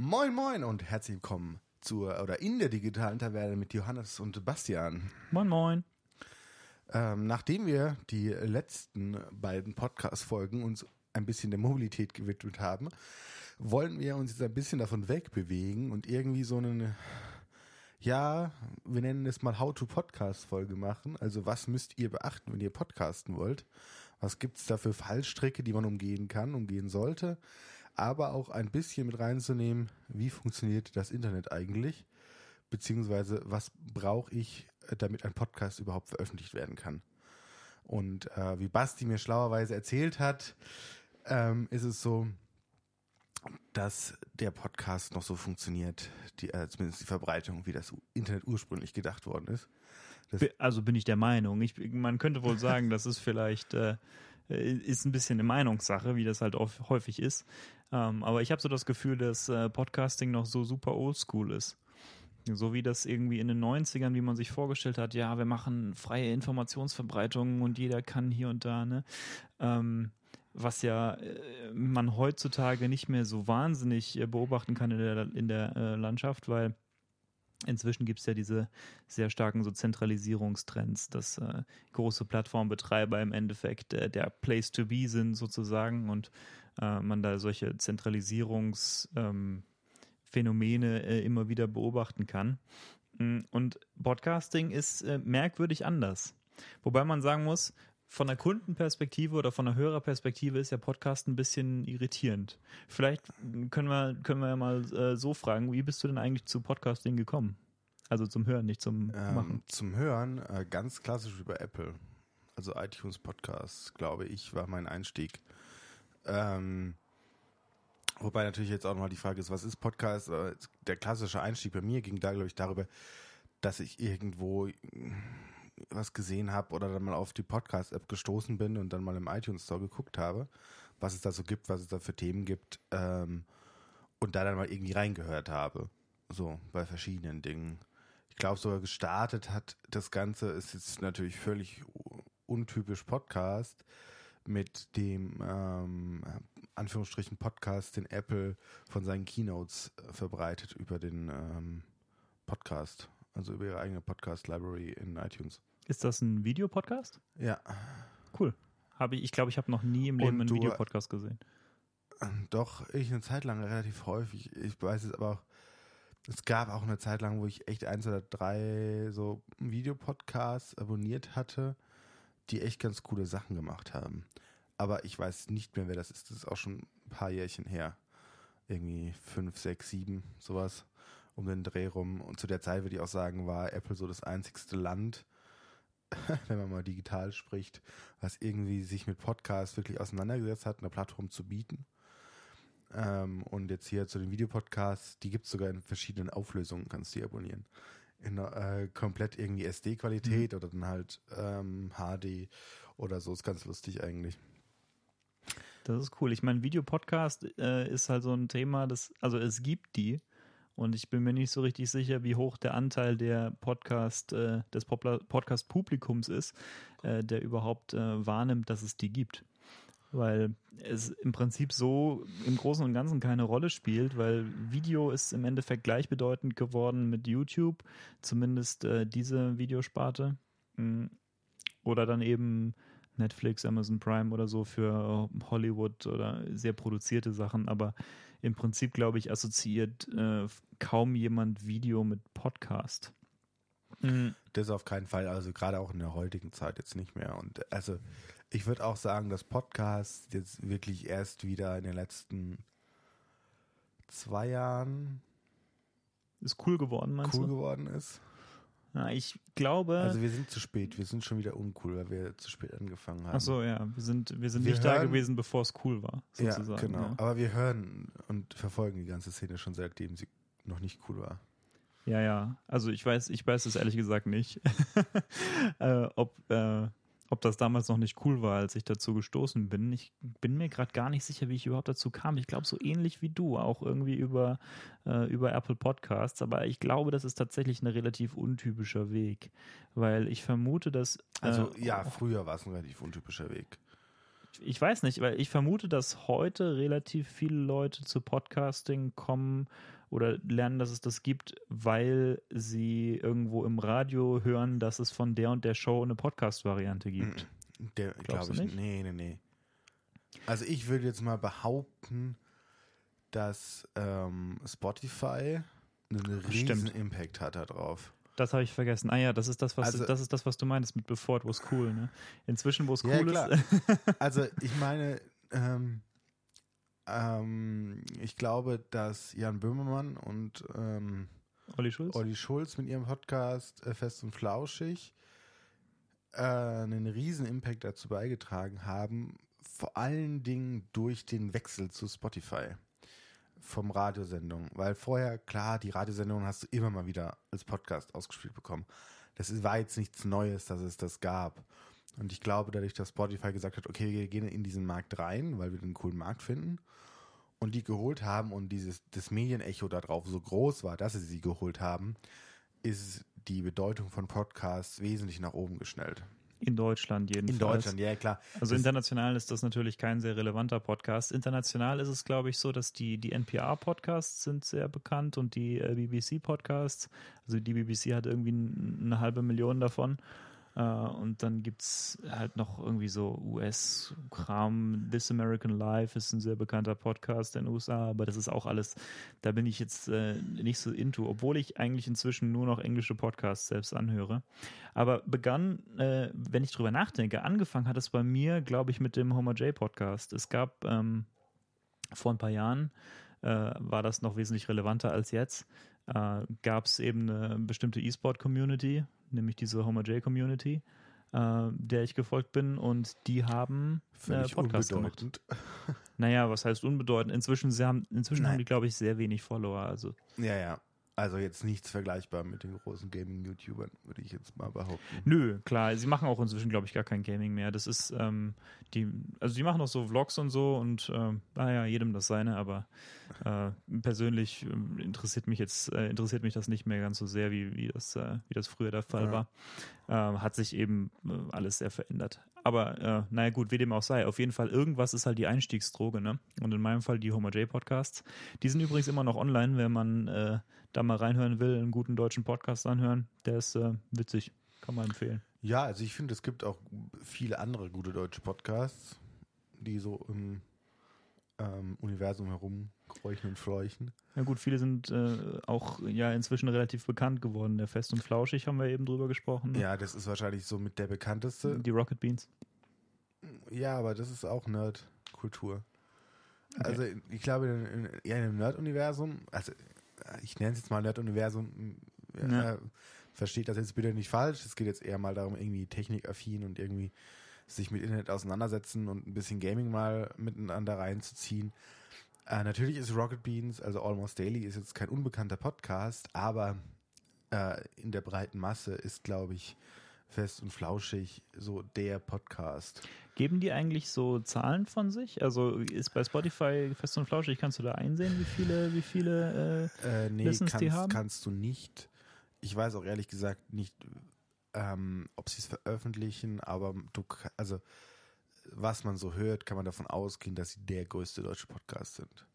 Moin Moin und herzlich willkommen zur oder in der digitalen Taverne mit Johannes und Bastian. Moin Moin. Ähm, nachdem wir die letzten beiden Podcast-Folgen uns ein bisschen der Mobilität gewidmet haben, wollen wir uns jetzt ein bisschen davon wegbewegen und irgendwie so einen, ja, wir nennen es mal How-to-Podcast-Folge machen. Also was müsst ihr beachten, wenn ihr podcasten wollt? Was gibt's da für Fallstricke, die man umgehen kann, umgehen sollte? Aber auch ein bisschen mit reinzunehmen, wie funktioniert das Internet eigentlich? Beziehungsweise was brauche ich, damit ein Podcast überhaupt veröffentlicht werden kann? Und äh, wie Basti mir schlauerweise erzählt hat, ähm, ist es so, dass der Podcast noch so funktioniert, die, äh, zumindest die Verbreitung, wie das Internet ursprünglich gedacht worden ist. Das also bin ich der Meinung. Ich, man könnte wohl sagen, das ist vielleicht äh, ist ein bisschen eine Meinungssache, wie das halt oft, häufig ist. Ähm, aber ich habe so das Gefühl, dass äh, Podcasting noch so super oldschool ist. So wie das irgendwie in den 90ern, wie man sich vorgestellt hat, ja, wir machen freie Informationsverbreitung und jeder kann hier und da, ne? Ähm, was ja äh, man heutzutage nicht mehr so wahnsinnig äh, beobachten kann in der, in der äh, Landschaft, weil Inzwischen gibt es ja diese sehr starken so Zentralisierungstrends, dass äh, große Plattformbetreiber im Endeffekt äh, der Place to be sind sozusagen und äh, man da solche Zentralisierungsphänomene ähm, äh, immer wieder beobachten kann. Mm, und Podcasting ist äh, merkwürdig anders. Wobei man sagen muss, von der Kundenperspektive oder von der Hörerperspektive ist ja Podcast ein bisschen irritierend. Vielleicht können wir, können wir ja mal äh, so fragen, wie bist du denn eigentlich zu Podcasting gekommen? Also zum Hören, nicht zum ähm, Machen. Zum Hören, äh, ganz klassisch über Apple. Also iTunes Podcast, glaube ich, war mein Einstieg. Ähm, wobei natürlich jetzt auch nochmal die Frage ist, was ist Podcast? Äh, der klassische Einstieg bei mir ging da, glaube ich, darüber, dass ich irgendwo was gesehen habe oder dann mal auf die Podcast-App gestoßen bin und dann mal im iTunes Store geguckt habe, was es da so gibt, was es da für Themen gibt ähm, und da dann mal irgendwie reingehört habe. So, bei verschiedenen Dingen. Ich glaube, sogar gestartet hat das Ganze, ist jetzt natürlich völlig untypisch Podcast mit dem ähm, Anführungsstrichen Podcast, den Apple von seinen Keynotes äh, verbreitet über den ähm, Podcast, also über ihre eigene Podcast-Library in iTunes. Ist das ein Videopodcast? Ja. Cool. Habe ich, ich glaube, ich habe noch nie im Leben einen Videopodcast gesehen. Doch, ich eine Zeit lang relativ häufig. Ich weiß es aber auch, es gab auch eine Zeit lang, wo ich echt eins oder drei so Videopodcasts abonniert hatte, die echt ganz coole Sachen gemacht haben. Aber ich weiß nicht mehr, wer das ist. Das ist auch schon ein paar Jährchen her. Irgendwie fünf, sechs, sieben, sowas um den Dreh rum. Und zu der Zeit würde ich auch sagen, war Apple so das einzigste Land, wenn man mal digital spricht, was irgendwie sich mit Podcasts wirklich auseinandergesetzt hat, eine Plattform zu bieten. Ähm, und jetzt hier zu den Videopodcasts, die gibt es sogar in verschiedenen Auflösungen, kannst du die abonnieren. In äh, komplett irgendwie SD-Qualität mhm. oder dann halt ähm, HD oder so, ist ganz lustig eigentlich. Das ist cool. Ich meine, Videopodcast äh, ist halt so ein Thema, das, also es gibt die, und ich bin mir nicht so richtig sicher, wie hoch der Anteil der Podcast, äh, des Podcast-Publikums ist, äh, der überhaupt äh, wahrnimmt, dass es die gibt. Weil es im Prinzip so im Großen und Ganzen keine Rolle spielt, weil Video ist im Endeffekt gleichbedeutend geworden mit YouTube, zumindest äh, diese Videosparte. Mm. Oder dann eben Netflix, Amazon Prime oder so für Hollywood oder sehr produzierte Sachen, aber im Prinzip, glaube ich, assoziiert äh, kaum jemand Video mit Podcast. Mhm. Das auf keinen Fall, also gerade auch in der heutigen Zeit jetzt nicht mehr. Und also ich würde auch sagen, dass Podcast jetzt wirklich erst wieder in den letzten zwei Jahren ist cool geworden, meinst cool du? geworden ist. Ja, ich glaube. Also wir sind zu spät, wir sind schon wieder uncool, weil wir zu spät angefangen haben. Ach so, ja, wir sind, wir sind wir nicht hören, da gewesen, bevor es cool war, sozusagen. Ja, genau. Ja. Aber wir hören und verfolgen die ganze Szene schon seitdem sie noch nicht cool war. Ja, ja. Also ich weiß, ich weiß es ehrlich gesagt nicht, äh, ob äh, ob das damals noch nicht cool war, als ich dazu gestoßen bin. Ich bin mir gerade gar nicht sicher, wie ich überhaupt dazu kam. Ich glaube, so ähnlich wie du, auch irgendwie über, äh, über Apple Podcasts. Aber ich glaube, das ist tatsächlich ein relativ untypischer Weg, weil ich vermute, dass. Äh, also ja, früher war es ein relativ untypischer Weg. ich weiß nicht, weil ich vermute, dass heute relativ viele Leute zu Podcasting kommen oder lernen, dass es das gibt, weil sie irgendwo im Radio hören, dass es von der und der Show eine Podcast-Variante gibt. Der, glaube ich, nicht? nee, nee, nee. Also ich würde jetzt mal behaupten, dass ähm, Spotify einen riesen Stimmt. Impact hat da drauf. Das habe ich vergessen. Ah ja, das ist das, was Also- das ist das, was du meinst mit bevor wo es cool, ne? Inzwischen, wo es Ja, cool klar. ist. Also ich meine, ähm, ähm, ich glaube, dass Jan Böhmermann und ähm, Olli Schulz? Olli Schulz mit ihrem Podcast äh, Fest und Flauschig äh, einen riesen Impact dazu beigetragen haben, vor allen Dingen durch den Wechsel zu Spotify vom Radiosendung. Weil vorher, klar, die Radiosendungen hast du immer mal wieder als Podcast ausgespielt bekommen. Das war jetzt nichts Neues, dass es das gab. Und ich glaube, dadurch, dass Spotify gesagt hat, okay, wir gehen in diesen Markt rein, weil wir den coolen Markt finden, und die geholt haben und dieses das Medienecho darauf so groß war, dass sie sie geholt haben, ist die Bedeutung von Podcasts wesentlich nach oben geschnellt. In Deutschland jedenfalls. In Deutschland, ja klar. Also Das- international ist das natürlich kein sehr relevanter Podcast. International ist es, glaube ich, so, dass die, die NPR-Podcasts sind sehr bekannt und die äh, BBC-Podcasts. Also die BBC hat irgendwie eine halbe Million davon. Äh, und dann gibt es halt noch irgendwie so US-Kram. This American Life ist ein sehr bekannter Podcast in den USA, aber das ist auch alles, da bin ich jetzt äh, nicht so into, obwohl ich eigentlich inzwischen nur noch englische Podcasts selbst anhöre. Aber begann, äh, wenn ich drüber nachdenke, angefangen hat es bei mir, glaube ich, mit dem Homer J Podcast. Es gab ähm, vor ein paar Jahren, äh, war das noch wesentlich relevanter als jetzt, äh, gab es eben eine bestimmte E-Sport-Community, nämlich diese Homer J Community, äh, der ich gefolgt bin und die haben äh, Podcast gemacht. Naja, was heißt unbedeutend? Inzwischen, sie haben, inzwischen Nein. haben die, glaube ich, sehr wenig Follower. Also Ja, ja. Also jetzt nichts vergleichbar mit den großen Gaming-YouTubern, würde ich jetzt mal behaupten. Nö, klar, sie machen auch inzwischen, glaube ich, gar kein Gaming mehr. Das ist, ähm, die, also die machen auch so Vlogs und so und ähm, naja, jedem das seine, aber äh, persönlich ähm, interessiert mich jetzt, äh, interessiert mich das nicht mehr ganz so sehr, wie, wie, das, äh, wie das früher der Fall Ja. war. Ähm, hat sich eben äh, alles sehr verändert. Aber äh, naja gut, wie dem auch sei, auf jeden Fall, irgendwas ist halt die Einstiegsdroge, ne? Und in meinem Fall die Homer J Podcasts. Die sind übrigens immer noch online, wenn man äh, da mal reinhören will, einen guten deutschen Podcast anhören. Der ist äh, witzig, kann man empfehlen. Ja, also ich finde, es gibt auch viele andere gute deutsche Podcasts, die so im ähm, Universum herumkräuchen und fleuchen. Ja gut, viele sind äh, auch ja inzwischen relativ bekannt geworden. Der Fest und Flauschig haben wir eben drüber gesprochen. Ja, das ist wahrscheinlich so mit der bekannteste. Die Rocket Beans. Ja, aber das ist auch Nerd-Kultur. Okay. Also ich glaube, in, in, ja, in dem Nerd-Universum, also ich nenne es jetzt mal Nerd-Universum, äh, Ja. versteht das jetzt bitte nicht falsch. Es geht jetzt eher mal darum, irgendwie technikaffin und irgendwie sich mit Internet auseinandersetzen und ein bisschen Gaming mal miteinander reinzuziehen. Äh, natürlich ist Rocket Beans, also Almost Daily, ist jetzt kein unbekannter Podcast, aber äh, in der breiten Masse ist, glaube ich, fest und flauschig so der Podcast. Geben die eigentlich so Zahlen von sich? Also ist bei Spotify Fest und Flauschig, kannst du da einsehen, wie viele, wie viele äh, Äh, nee, Listens die kannst, haben? kannst du nicht. Ich weiß auch ehrlich gesagt nicht, ähm, ob sie es veröffentlichen, aber du, also was man so hört, kann man davon ausgehen, dass sie der größte deutsche Podcast sind.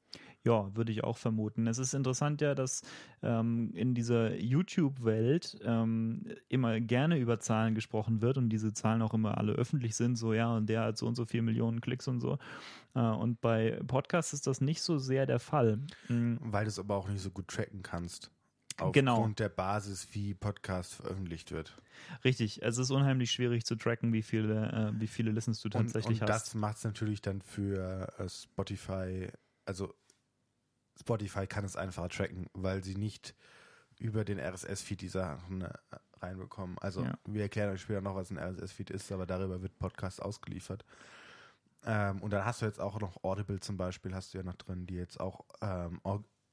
Ja, würde ich auch vermuten. Es ist interessant ja, dass ähm, in dieser YouTube-Welt ähm, immer gerne über Zahlen gesprochen wird und diese Zahlen auch immer alle öffentlich sind, so ja, und der hat so und so vier Millionen Klicks und so. Äh, und bei Podcasts ist das nicht so sehr der Fall. Mm, Weil du es aber auch nicht so gut tracken kannst. Aufgrund Genau. der Basis, wie Podcast veröffentlicht wird. Richtig, es ist unheimlich schwierig zu tracken, wie viele, äh, wie viele Listens du Und, tatsächlich und hast. das macht es natürlich dann für äh, Spotify, also Spotify kann es einfacher tracken, weil sie nicht über den RSS-Feed die Sachen äh, reinbekommen. Also Ja. wir erklären euch später noch, was ein RSS-Feed ist, aber darüber wird Podcast ausgeliefert. Ähm, und dann hast du jetzt auch noch Audible zum Beispiel, hast du ja noch drin, die jetzt auch ähm,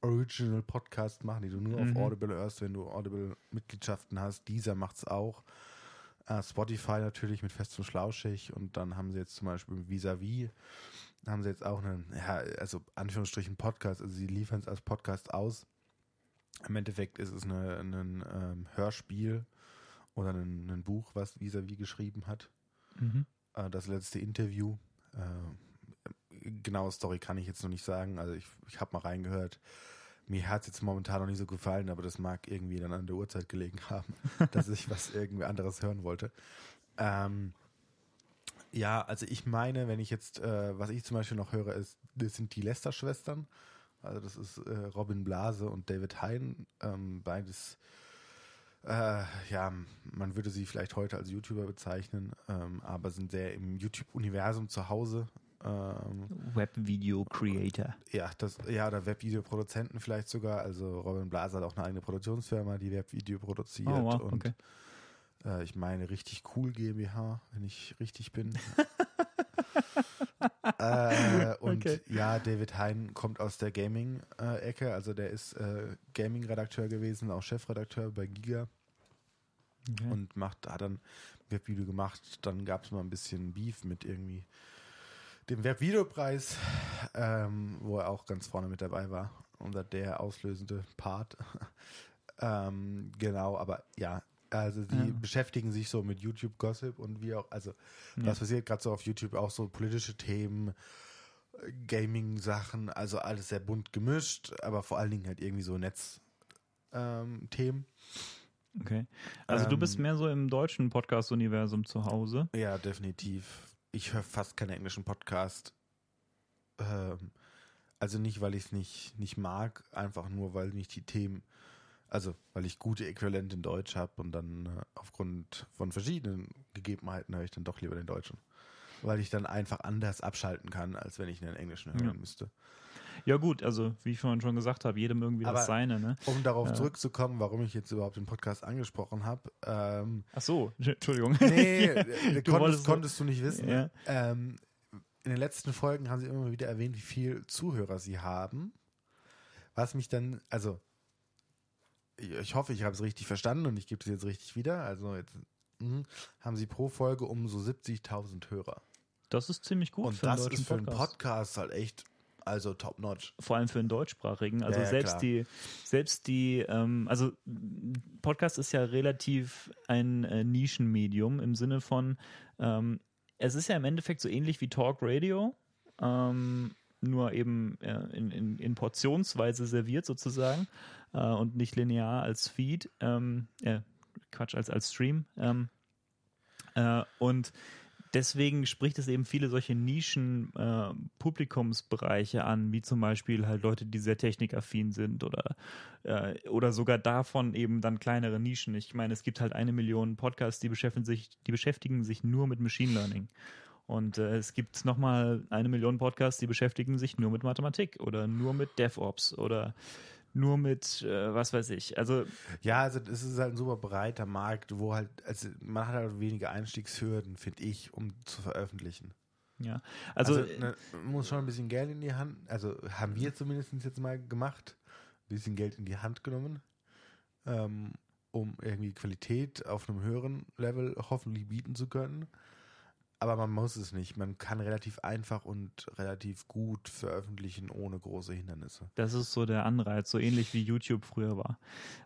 Original Podcast machen, die du nur Mhm. auf Audible hörst, wenn du Audible-Mitgliedschaften hast. Dieser macht's auch. Äh, Spotify natürlich mit Fest und Schlauschig und dann haben sie jetzt zum Beispiel Vis-a-vis, haben sie jetzt auch einen, ja, also Anführungsstrichen Podcast, also sie liefern es als Podcast aus. Im Endeffekt ist es ein ähm, Hörspiel oder ein, Buch, was Vis-a-vis geschrieben hat. Mhm. Äh, das letzte Interview Äh, genaue Story kann ich jetzt noch nicht sagen. Also ich, ich habe mal reingehört. Mir hat es jetzt momentan noch nicht so gefallen, aber das mag irgendwie dann an der Uhrzeit gelegen haben, dass ich was irgendwie anderes hören wollte. Ähm, ja, also ich meine, wenn ich jetzt, äh, was ich zum Beispiel noch höre, ist, das sind die Lester-Schwestern. Also das ist äh, Robin Blase und David Hein. Ähm, beides, äh, ja, man würde sie vielleicht heute als YouTuber bezeichnen, ähm, aber sind sehr im YouTube-Universum zu Hause. Ähm, Webvideo-Creator. ja, das, ja, oder Webvideoproduzenten vielleicht sogar. Also Robin Blase hat auch eine eigene Produktionsfirma, die Webvideo produziert. Oh, wow, und okay. äh, ich meine richtig cool GmbH, wenn ich richtig bin. äh, und Okay. ja, David Hein kommt aus der Gaming-Ecke, also der ist äh, Gaming-Redakteur gewesen, auch Chefredakteur bei Giga Okay. und macht, hat dann Webvideo gemacht. Dann gab es mal ein bisschen Beef mit irgendwie dem Webvideopreis, ähm, wo er auch ganz vorne mit dabei war. Unter der auslösende Part. ähm, genau, aber ja, also die Ja. beschäftigen sich so mit YouTube-Gossip und wie auch, also Ja. was passiert gerade so auf YouTube, auch so politische Themen, Gaming-Sachen, also alles sehr bunt gemischt, aber vor allen Dingen halt irgendwie so Netz-Themen. okay. Also du bist ähm, mehr so im deutschen Podcast-Universum zu Hause. Ja, definitiv. Ich höre fast keine englischen Podcast. Ähm, also nicht, weil ich es nicht, nicht mag, einfach nur, weil mich die Themen, also weil ich gute Äquivalente in Deutsch habe und dann äh, aufgrund von verschiedenen Gegebenheiten höre ich dann doch lieber den Deutschen. Weil ich dann einfach anders abschalten kann, als wenn ich einen Englischen hören Ja. müsste. Ja gut, also wie ich vorhin schon gesagt habe, jedem irgendwie Aber- das Seine, ne? Um darauf Ja. zurückzukommen, warum ich jetzt überhaupt den Podcast angesprochen habe, ähm, Ach so, Entschuldigung. Nee, äh, Du konntest, konntest du nicht wissen. Ja. Ähm, in den letzten Folgen haben sie immer wieder erwähnt, wie viel Zuhörer sie haben. Was mich dann, also, ich, hoffe, ich habe es richtig verstanden und ich gebe es jetzt richtig wieder. Also, jetzt mhm, haben sie pro Folge um so 70.000 Hörer. Das ist ziemlich gut und für das ist für einen. Podcast halt echt, also top notch. Vor allem für einen deutschsprachigen. Also Ja, ja, selbst klar. die, selbst die, ähm, also Podcast ist ja relativ ein äh, Nischenmedium im Sinne von, ähm, es ist ja im Endeffekt so ähnlich wie Talk Radio, ähm, nur eben äh, in, in, in Portionsweise serviert sozusagen äh, und nicht linear als Feed, ähm, äh, Quatsch, als, als Stream. Ähm, äh, und deswegen spricht es eben viele solche Nischen äh, Publikumsbereiche an, wie zum Beispiel halt Leute, die sehr technikaffin sind oder äh, oder sogar davon eben dann kleinere Nischen. Ich meine, es gibt halt eine Million Podcasts, die beschäftigen sich, die beschäftigen sich nur mit Machine Learning. Und äh, es gibt nochmal eine Million Podcasts, die beschäftigen sich nur mit Mathematik oder nur mit DevOps oder nur mit äh, was weiß ich. Also Ja, also es ist halt ein super breiter Markt, wo halt, also man hat halt weniger Einstiegshürden, finde ich, um zu veröffentlichen. ja, also, Also, ne, man muss schon ein bisschen Geld in die Hand, also haben wir zumindest jetzt mal gemacht, ein bisschen Geld in die Hand genommen, ähm, um irgendwie Qualität auf einem höheren Level hoffentlich bieten zu können. Aber man muss es nicht. Man kann relativ einfach und relativ gut veröffentlichen ohne große Hindernisse. Das ist so der Anreiz, so ähnlich wie YouTube früher war.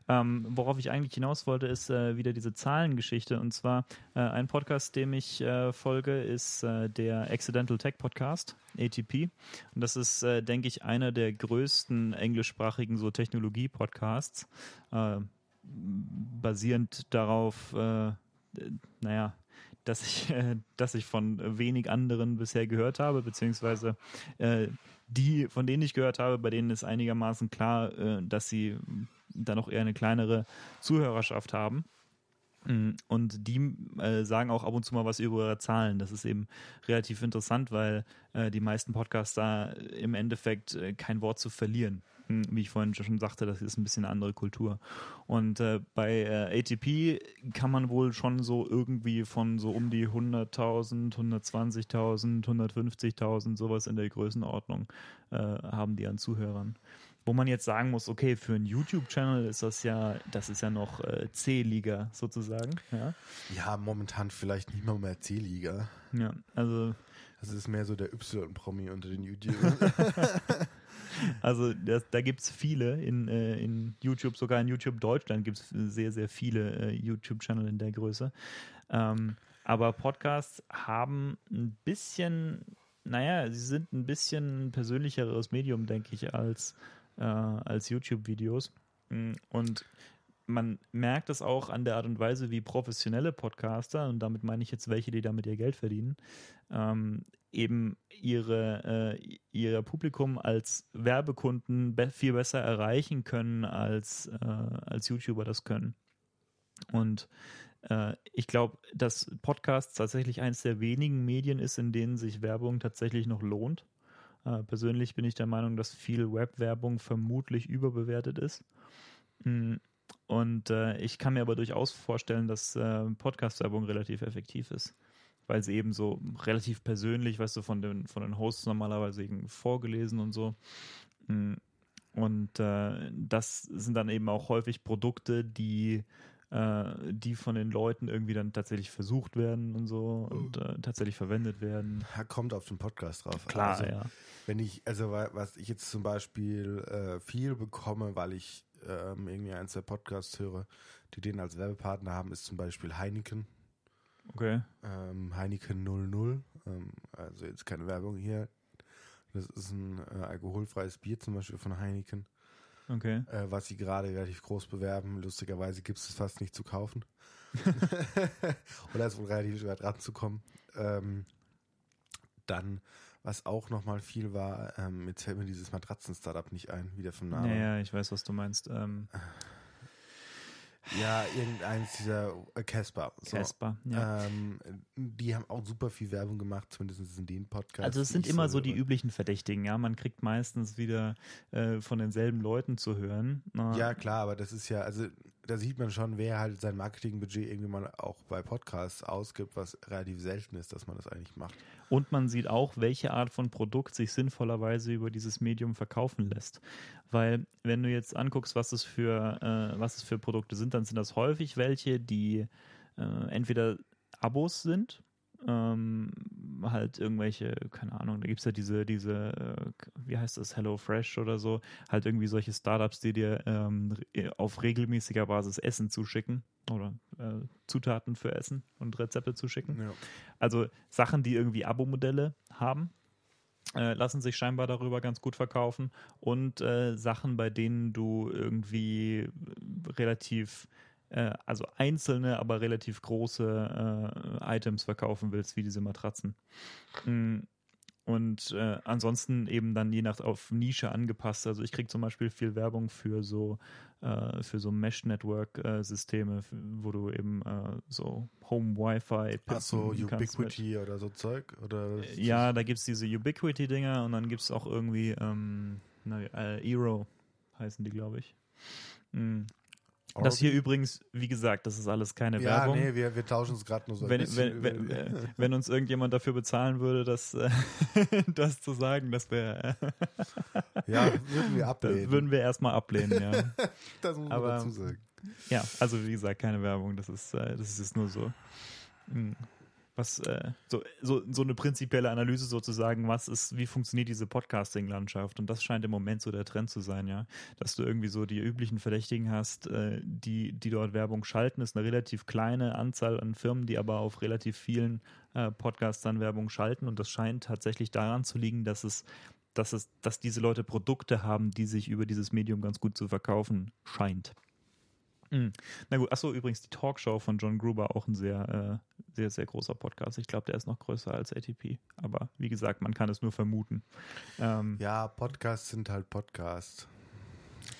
Ähm, worauf ich eigentlich hinaus wollte, ist äh, wieder diese Zahlengeschichte. Und zwar äh, ein Podcast, dem ich äh, folge, ist äh, der Accidental Tech Podcast, ATP. Und das ist, äh, denke ich, einer der größten englischsprachigen so Technologie-Podcasts, äh, basierend darauf, naja, dass ich, äh, dass ich von wenig anderen bisher gehört habe, beziehungsweise äh, die, von denen ich gehört habe, bei denen ist einigermaßen klar, äh, dass sie da noch eher eine kleinere Zuhörerschaft haben. Mm, Und die äh, sagen auch ab und zu mal was über ihre Zahlen. Das ist eben relativ interessant, weil äh, die meisten Podcasts da im Endeffekt äh, kein Wort zu verlieren. Mm, Wie ich vorhin schon sagte, das ist ein bisschen eine andere Kultur. Und äh, bei äh, ATP kann man wohl schon so irgendwie von so um die 100.000, 120.000, 150.000, sowas in der Größenordnung äh, haben die an Zuhörern. Wo man jetzt sagen muss, okay, für einen YouTube-Channel ist das ja, das ist ja noch äh, C-Liga sozusagen. Ja, Ja, momentan vielleicht nicht mal mehr C-Liga. ja also Das ist mehr so der Y-Promi unter den YouTubern. Also das, da gibt es viele in, äh, in YouTube, sogar in YouTube Deutschland gibt es sehr, sehr viele äh, YouTube-Channel in der Größe. Ähm, aber Podcasts haben ein bisschen naja, sie sind ein bisschen persönlicheres Medium, denke ich, als, äh, als YouTube-Videos. Mm, und man merkt es auch an der Art und Weise, wie professionelle Podcaster, und damit meine ich jetzt welche, die damit ihr Geld verdienen, ähm, eben ihre, äh, ihr Publikum als Werbekunden be viel besser erreichen können, als, äh, als YouTuber das können. Und äh, ich glaube, dass Podcast tatsächlich eines der wenigen Medien ist, in denen sich Werbung tatsächlich noch lohnt. Äh, persönlich bin ich der Meinung, dass viel Webwerbung vermutlich überbewertet ist. Mm, und äh, ich kann mir aber durchaus vorstellen, dass äh, Podcast-Werbung relativ effektiv ist. Weil sie eben so relativ persönlich, weißt du, von den, von den Hosts normalerweise eben vorgelesen und so. Mm, und äh, das sind dann eben auch häufig Produkte, die äh, die von den Leuten irgendwie dann tatsächlich versucht werden und so und äh, tatsächlich verwendet werden. Kommt auf den Podcast drauf. Klar, also, ja. Wenn ich, also was ich jetzt zum Beispiel äh, viel bekomme, weil ich ähm, irgendwie ein, zwei Podcasts höre, die den als Werbepartner haben, ist zum Beispiel Heineken. Okay. Ähm, Heineken 00. Ähm, also jetzt keine Werbung hier. Das ist ein äh, alkoholfreies Bier zum Beispiel von Heineken. Okay. Äh, was sie gerade relativ groß bewerben. Lustigerweise gibt es fast nicht zu kaufen. Oder ist wohl relativ schwer dran zu kommen. Ähm, dann, was auch nochmal viel war, ähm, jetzt fällt mir dieses Matratzen-Startup nicht ein, wieder vom Namen. Naja, ich weiß, was du meinst. Ähm, Ja, irgendeins dieser äh, Casper. So. Casper, ja. Ähm, die haben auch super viel Werbung gemacht, zumindest in den Podcasts. Also es die sind immer so die höre. üblichen Verdächtigen, ja. Man kriegt meistens wieder äh, von denselben Leuten zu hören. Na, Ja, klar, aber das ist ja, also da sieht man schon, wer halt sein Marketingbudget irgendwie mal auch bei Podcasts ausgibt, was relativ selten ist, dass man das eigentlich macht. Und man sieht auch, welche Art von Produkt sich sinnvollerweise über dieses Medium verkaufen lässt. Weil wenn du jetzt anguckst, was es für, äh, was es für Produkte sind, dann sind das häufig welche, die äh, entweder Abos sind, ähm, halt irgendwelche, keine Ahnung, da gibt es ja diese, diese, äh, wie heißt das, Hello Fresh oder so, halt irgendwie solche Startups, die dir ähm, auf regelmäßiger Basis Essen zuschicken oder äh, Zutaten für Essen und Rezepte zuschicken. Ja. Also Sachen, die irgendwie Abo-Modelle haben, äh, lassen sich scheinbar darüber ganz gut verkaufen. Und äh, Sachen, bei denen du irgendwie relativ, äh, also einzelne, aber relativ große äh, Items verkaufen willst, wie diese Matratzen. Mm. Und äh, ansonsten eben dann je nach auf Nische angepasst. Also ich kriege zum Beispiel viel Werbung für so äh, für so Mesh-Network-Systeme, wo du eben äh, so Home-Wi-Fi Ach so, kannst mit- Ubiquity oder so Zeug? Oder äh, ja, da gibt es diese Ubiquity-Dinger und dann gibt es auch irgendwie ähm, na, äh, Eero heißen die, glaube ich. Mm. Das hier übrigens, wie gesagt, das ist alles keine Ja, Werbung. nee, wir, wir tauschen es gerade nur so wenn, wenn, wenn, äh, wenn uns irgendjemand dafür bezahlen würde, das, äh, das zu sagen, das wäre, äh, ja, würden wir das ablehnen. würden wir erstmal ablehnen, ja. das muss man aber- dazu sagen. Ja, also wie gesagt, keine Werbung, das ist, äh, das ist jetzt nur so. hm, Was, äh, so, so, so eine prinzipielle Analyse sozusagen, was ist, wie funktioniert diese Podcasting-Landschaft? Und das scheint im Moment so der Trend zu sein, ja. Dass du irgendwie so die üblichen Verdächtigen hast, äh, die, die dort Werbung schalten, ist eine relativ kleine Anzahl an Firmen, die aber auf relativ vielen äh, Podcastern Werbung schalten. Und das scheint tatsächlich daran zu liegen, dass es dass, es, dass diese Leute Produkte haben, die sich über dieses Medium ganz gut zu verkaufen scheint. Mm. Na gut, achso, übrigens die Talkshow von John Gruber, auch ein sehr, äh, sehr, sehr großer Podcast. Ich glaube, der ist noch größer als ATP. Aber wie gesagt, man kann es nur vermuten. Ähm, Ja, Podcasts sind halt Podcasts.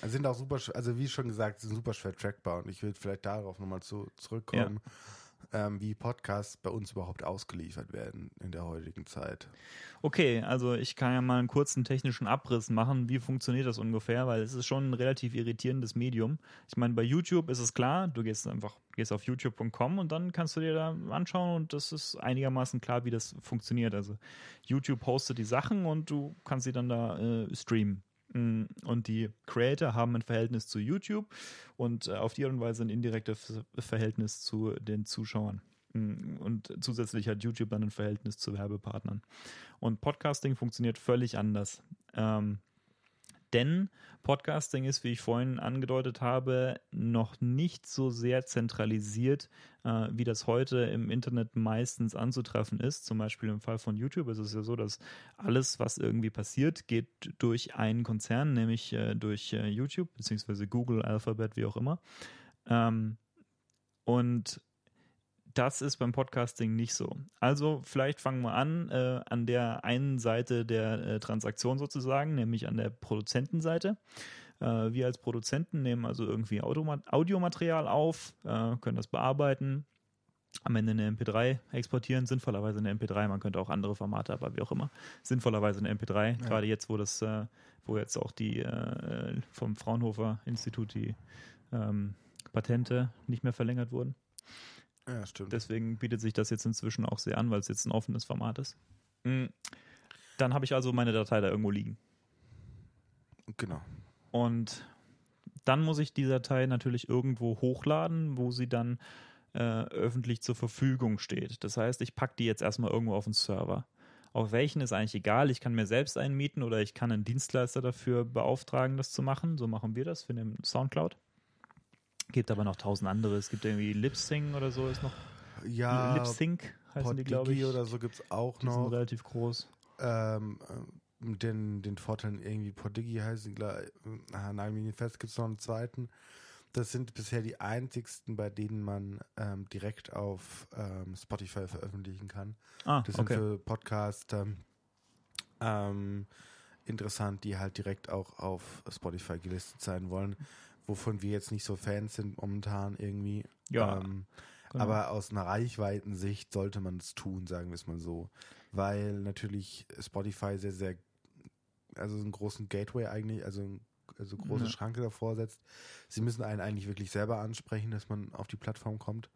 Also sind auch super, also wie schon gesagt, sind super schwer trackbar und ich will vielleicht darauf nochmal zu, zurückkommen, ähm, wie Podcasts bei uns überhaupt ausgeliefert werden in der heutigen Zeit. Okay, also ich kann ja mal einen kurzen technischen Abriss machen. Wie funktioniert das ungefähr? Weil es ist schon ein relativ irritierendes Medium. Ich meine, bei YouTube ist es klar, du gehst einfach, gehst auf youtube.com und dann kannst du dir da anschauen und das ist einigermaßen klar, wie das funktioniert. Also YouTube postet die Sachen und du kannst sie dann da äh, streamen. Mm, Und die Creator haben ein Verhältnis zu YouTube und äh, auf die Art und Weise ein indirektes Verhältnis zu den Zuschauern. Mm, Und zusätzlich hat YouTube dann ein Verhältnis zu Werbepartnern. Und Podcasting funktioniert völlig anders. Ähm, Denn Podcasting ist, wie ich vorhin angedeutet habe, noch nicht so sehr zentralisiert, äh, wie das heute im Internet meistens anzutreffen ist. Zum Beispiel im Fall von YouTube ist es ja so, dass alles, was irgendwie passiert, geht durch einen Konzern, nämlich äh, durch äh, YouTube, beziehungsweise Google, Alphabet, wie auch immer. Ähm, und das ist beim Podcasting nicht so. Also vielleicht fangen wir an äh, an der einen Seite der äh, Transaktion sozusagen, nämlich an der Produzentenseite. Äh, wir als Produzenten nehmen also irgendwie Audiomaterial auf, äh, können das bearbeiten, am Ende eine MP3 exportieren, sinnvollerweise eine MP3, man könnte auch andere Formate, aber wie auch immer, sinnvollerweise eine MP3, ja. gerade jetzt, wo das, äh, wo jetzt auch die äh, vom Fraunhofer Institut die ähm, Patente nicht mehr verlängert wurden. Ja, stimmt. Deswegen bietet sich das jetzt inzwischen auch sehr an, weil es jetzt ein offenes Format ist. Mhm. Dann habe ich also meine Datei da irgendwo liegen. Genau. Und dann muss ich die Datei natürlich irgendwo hochladen, wo sie dann äh, öffentlich zur Verfügung steht. Das heißt, ich packe die jetzt erstmal irgendwo auf den Server. Auf welchen ist eigentlich egal. Ich kann mir selbst einen mieten oder ich kann einen Dienstleister dafür beauftragen, das zu machen. So machen wir das. Wir nehmen Soundcloud. Gibt aber noch tausend andere. Es gibt irgendwie Lipsync oder so ist noch. Ja. Lipsync heißen Podigi die, glaube ich. oder so gibt es auch Die noch. sind relativ groß. ähm, mit den, den Vorteilen irgendwie Podigi heißen, gleich, ah, nein, mir nicht fest, gibt es noch einen zweiten. Das sind bisher die einzigsten, bei denen man ähm, direkt auf ähm, Spotify veröffentlichen kann. Ah, Das sind okay. für Podcaster ähm, interessant, die halt direkt auch auf Spotify gelistet sein wollen, wovon wir jetzt nicht so Fans sind momentan irgendwie. Ja, Ähm, genau. aber aus einer Reichweitensicht sollte man es tun, sagen wir es mal so. Weil natürlich Spotify sehr, sehr, also einen großen Gateway eigentlich, also, also große Ja. Schranke davor setzt. Sie müssen einen eigentlich wirklich selber ansprechen, dass man auf die Plattform kommt.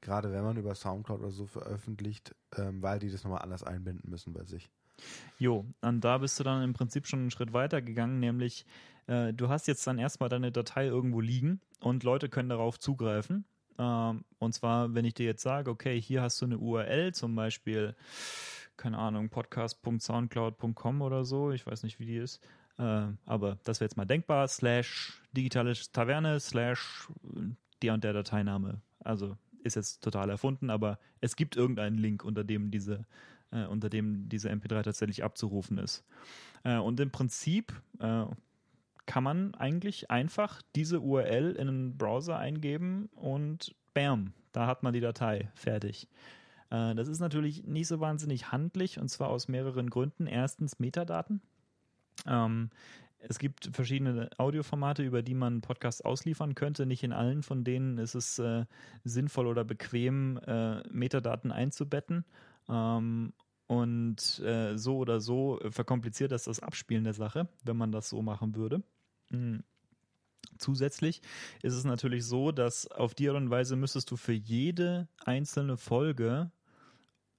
Gerade wenn man über Soundcloud oder so veröffentlicht, ähm, weil die das nochmal anders einbinden müssen bei sich. Jo, und da bist du dann im Prinzip schon einen Schritt weiter gegangen, nämlich äh, du hast jetzt dann erstmal deine Datei irgendwo liegen und Leute können darauf zugreifen. Ähm, und zwar, wenn ich dir jetzt sage, okay, hier hast du eine URL, zum Beispiel, keine Ahnung, podcast.soundcloud.com oder so, ich weiß nicht, wie die ist, äh, aber das wäre jetzt mal denkbar, slash digitale Taverne, slash der und der Dateiname. Also ist jetzt total erfunden, aber es gibt irgendeinen Link, unter dem diese äh, unter dem diese MP3 tatsächlich abzurufen ist. Äh, und im Prinzip äh, kann man eigentlich einfach diese URL in einen Browser eingeben und bam, da hat man die Datei fertig. Äh, das ist natürlich nicht so wahnsinnig handlich und zwar aus mehreren Gründen. Erstens Metadaten. Ähm, es gibt verschiedene Audioformate, über die man Podcasts ausliefern könnte. Nicht in allen von denen ist es äh, sinnvoll oder bequem, äh, Metadaten einzubetten. Ähm, und äh, so oder so verkompliziert das das Abspielen der Sache, wenn man das so machen würde. Mhm. Zusätzlich ist es natürlich so, dass auf die Art und Weise müsstest du für jede einzelne Folge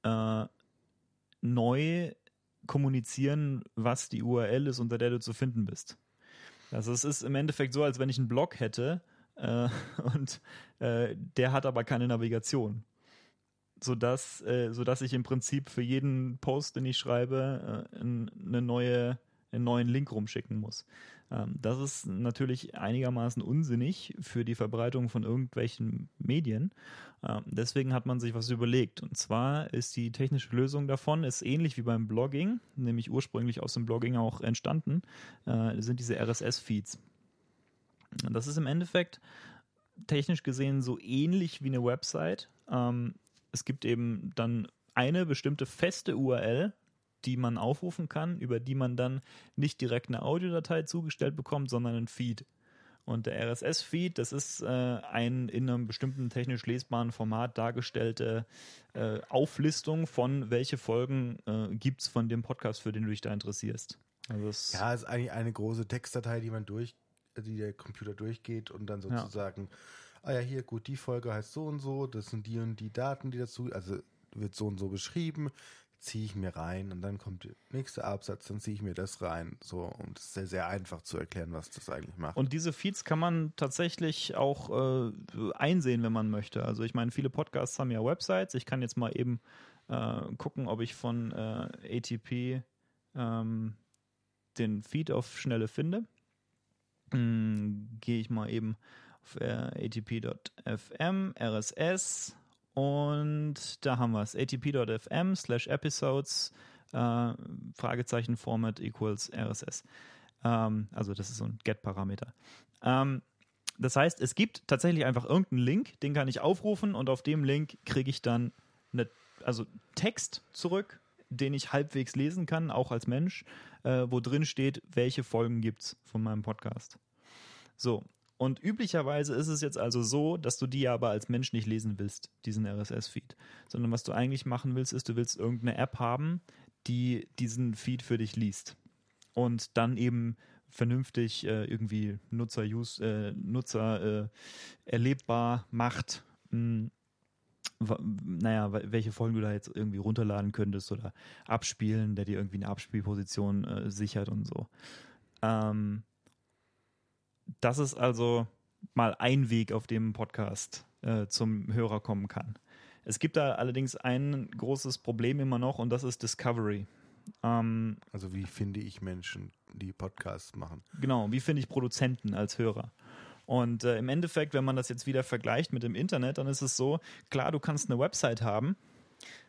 äh, neu kommunizieren, was die URL ist, unter der du zu finden bist. Also es ist im Endeffekt so, als wenn ich einen Blog hätte äh, und äh, der hat aber keine Navigation. Sodass, äh, sodass ich im Prinzip für jeden Post, den ich schreibe, äh, ein, eine neue, einen neuen Link rumschicken muss. Ähm, das ist natürlich einigermaßen unsinnig für die Verbreitung von irgendwelchen Medien. Ähm, deswegen hat man sich was überlegt. Und zwar ist die technische Lösung davon, ist ähnlich wie beim Blogging, nämlich ursprünglich aus dem Blogging auch entstanden, äh, sind diese RSS-Feeds. Das ist im Endeffekt technisch gesehen so ähnlich wie eine Website. Ähm, es gibt eben dann eine bestimmte feste URL, die man aufrufen kann, über die man dann nicht direkt eine Audiodatei zugestellt bekommt, sondern einen Feed. Und der RSS-Feed, das ist äh, ein in einem bestimmten technisch lesbaren Format dargestellte äh, Auflistung von, welche Folgen äh, gibt es von dem Podcast, für den du dich da interessierst. Also es, Ja, ist eigentlich eine große Textdatei, die man durch, die der Computer durchgeht und dann sozusagen, ah ja, hier, gut, die Folge heißt so und so, das sind die und die Daten, die dazu, also wird so und so beschrieben, ziehe ich mir rein und dann kommt der nächste Absatz, dann ziehe ich mir das rein. So, und es ist sehr, sehr einfach zu erklären, was das eigentlich macht. Und diese Feeds kann man tatsächlich auch äh, einsehen, wenn man möchte. Also ich meine, viele Podcasts haben ja Websites. Ich kann jetzt mal eben äh, gucken, ob ich von äh, ATP ähm, den Feed auf Schnelle finde. Hm, Gehe ich mal eben auf äh, atp.fm, RSS und da haben wir es. atp.fm slash episodes äh, Fragezeichen Format equals RSS. Ähm, also das ist so ein Get-Parameter. Ähm, das heißt, es gibt tatsächlich einfach irgendeinen Link, den kann ich aufrufen und auf dem Link kriege ich dann eine, also Text zurück, den ich halbwegs lesen kann, auch als Mensch, äh, wo drin steht, welche Folgen gibt es von meinem Podcast. So, und üblicherweise ist es jetzt also so, dass du die aber als Mensch nicht lesen willst, diesen RSS-Feed. Sondern was du eigentlich machen willst, ist, du willst irgendeine App haben, die diesen Feed für dich liest. Und dann eben vernünftig äh, irgendwie Nutzer, äh, Nutzer äh, erlebbar macht. Mh, naja, welche Folgen du da jetzt irgendwie runterladen könntest oder abspielen, der dir irgendwie eine Abspielposition äh, sichert und so. Ähm, das ist also mal ein Weg, auf dem ein Podcast äh, zum Hörer kommen kann. Es gibt da allerdings ein großes Problem immer noch und das ist Discovery. Ähm, also wie finde ich Menschen, die Podcasts machen? Genau, wie finde ich Produzenten als Hörer? Und äh, im Endeffekt, wenn man das jetzt wieder vergleicht mit dem Internet, dann ist es so, klar, du kannst eine Website haben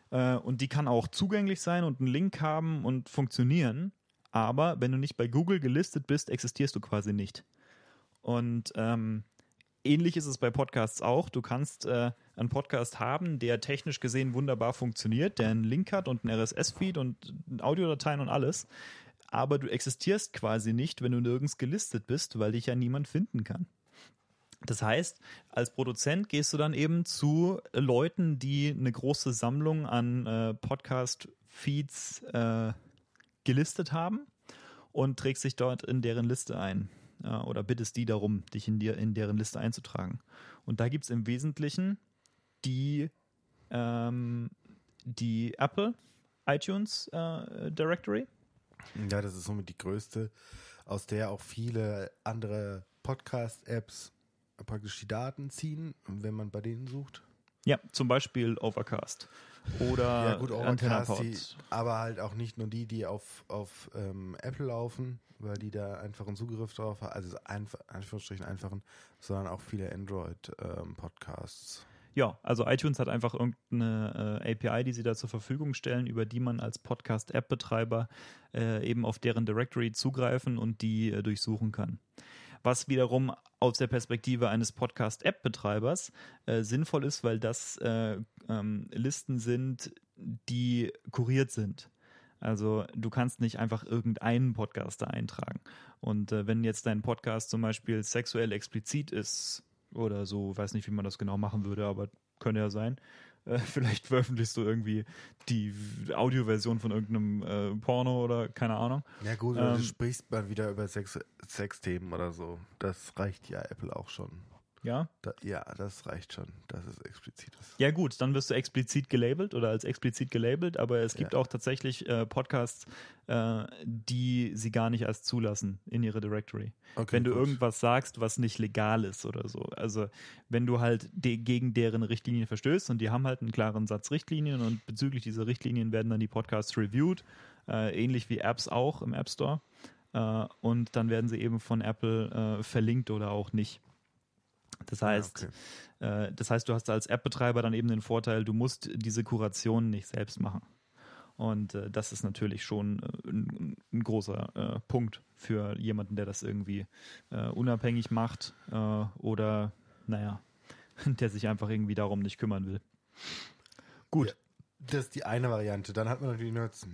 äh, und die kann auch zugänglich sein und einen Link haben und funktionieren, aber wenn du nicht bei Google gelistet bist, existierst du quasi nicht. Und ähm, ähnlich ist es bei Podcasts auch. Du kannst äh, einen Podcast haben, der technisch gesehen wunderbar funktioniert, der einen Link hat und einen RSS-Feed und Audiodateien und alles. Aber du existierst quasi nicht, wenn du nirgends gelistet bist, weil dich ja niemand finden kann. Das heißt, als Produzent gehst du dann eben zu Leuten, die eine große Sammlung an äh, Podcast-Feeds äh, gelistet haben und trägst dich dort in deren Liste ein äh, oder bittest die darum, dich in, dir, in deren Liste einzutragen. Und da gibt es im Wesentlichen die, ähm, die Apple iTunes äh, Directory. Ja, das ist somit die größte, aus der auch viele andere Podcast-Apps praktisch die Daten ziehen, wenn man bei denen sucht. Ja, zum Beispiel Overcast oder ja, gut, Overcast, aber halt auch nicht nur die, die auf, auf ähm, Apple laufen, weil die da einfachen Zugriff drauf haben, also einfach, Anführungsstrichen einfachen, sondern auch viele Android-Podcasts. Ähm, ja, also iTunes hat einfach irgendeine äh, API, die sie da zur Verfügung stellen, über die man als Podcast-App-Betreiber äh, eben auf deren Directory zugreifen und die äh, durchsuchen kann. Was wiederum aus der Perspektive eines Podcast-App-Betreibers äh, sinnvoll ist, weil das äh, ähm, Listen sind, die kuriert sind. Also du kannst nicht einfach irgendeinen Podcaster eintragen. Und äh, wenn jetzt dein Podcast zum Beispiel sexuell explizit ist oder so, weiß nicht, wie man das genau machen würde, aber könnte ja sein. Äh, vielleicht veröffentlichst du irgendwie die Audioversion von irgendeinem äh, Porno oder keine Ahnung. Ja gut, ähm, du sprichst mal wieder über Sex, Sexthemen oder so. Das reicht ja Apple auch schon. Ja? Da, ja, das reicht schon, dass es explizit ist. Ja, gut, dann wirst du explizit gelabelt oder als explizit gelabelt, aber es gibt ja. auch tatsächlich äh, Podcasts, äh, die sie gar nicht als zulassen in ihre Directory. Okay, wenn du gut. irgendwas sagst, was nicht legal ist oder so. Also, wenn du halt de gegen deren Richtlinien verstößt und die haben halt einen klaren Satz Richtlinien und bezüglich dieser Richtlinien werden dann die Podcasts reviewed, äh, ähnlich wie Apps auch im App Store. Äh, und dann werden sie eben von Apple äh, verlinkt oder auch nicht. Das heißt, ja, okay. äh, das heißt, du hast als App-Betreiber dann eben den Vorteil, du musst diese Kuration nicht selbst machen. Und äh, das ist natürlich schon äh, ein, ein, großer äh, Punkt für jemanden, der das irgendwie äh, unabhängig macht äh, oder, naja, der sich einfach irgendwie darum nicht kümmern will. Gut. Ja, das ist die eine Variante. Dann hat man natürlich noch jetzt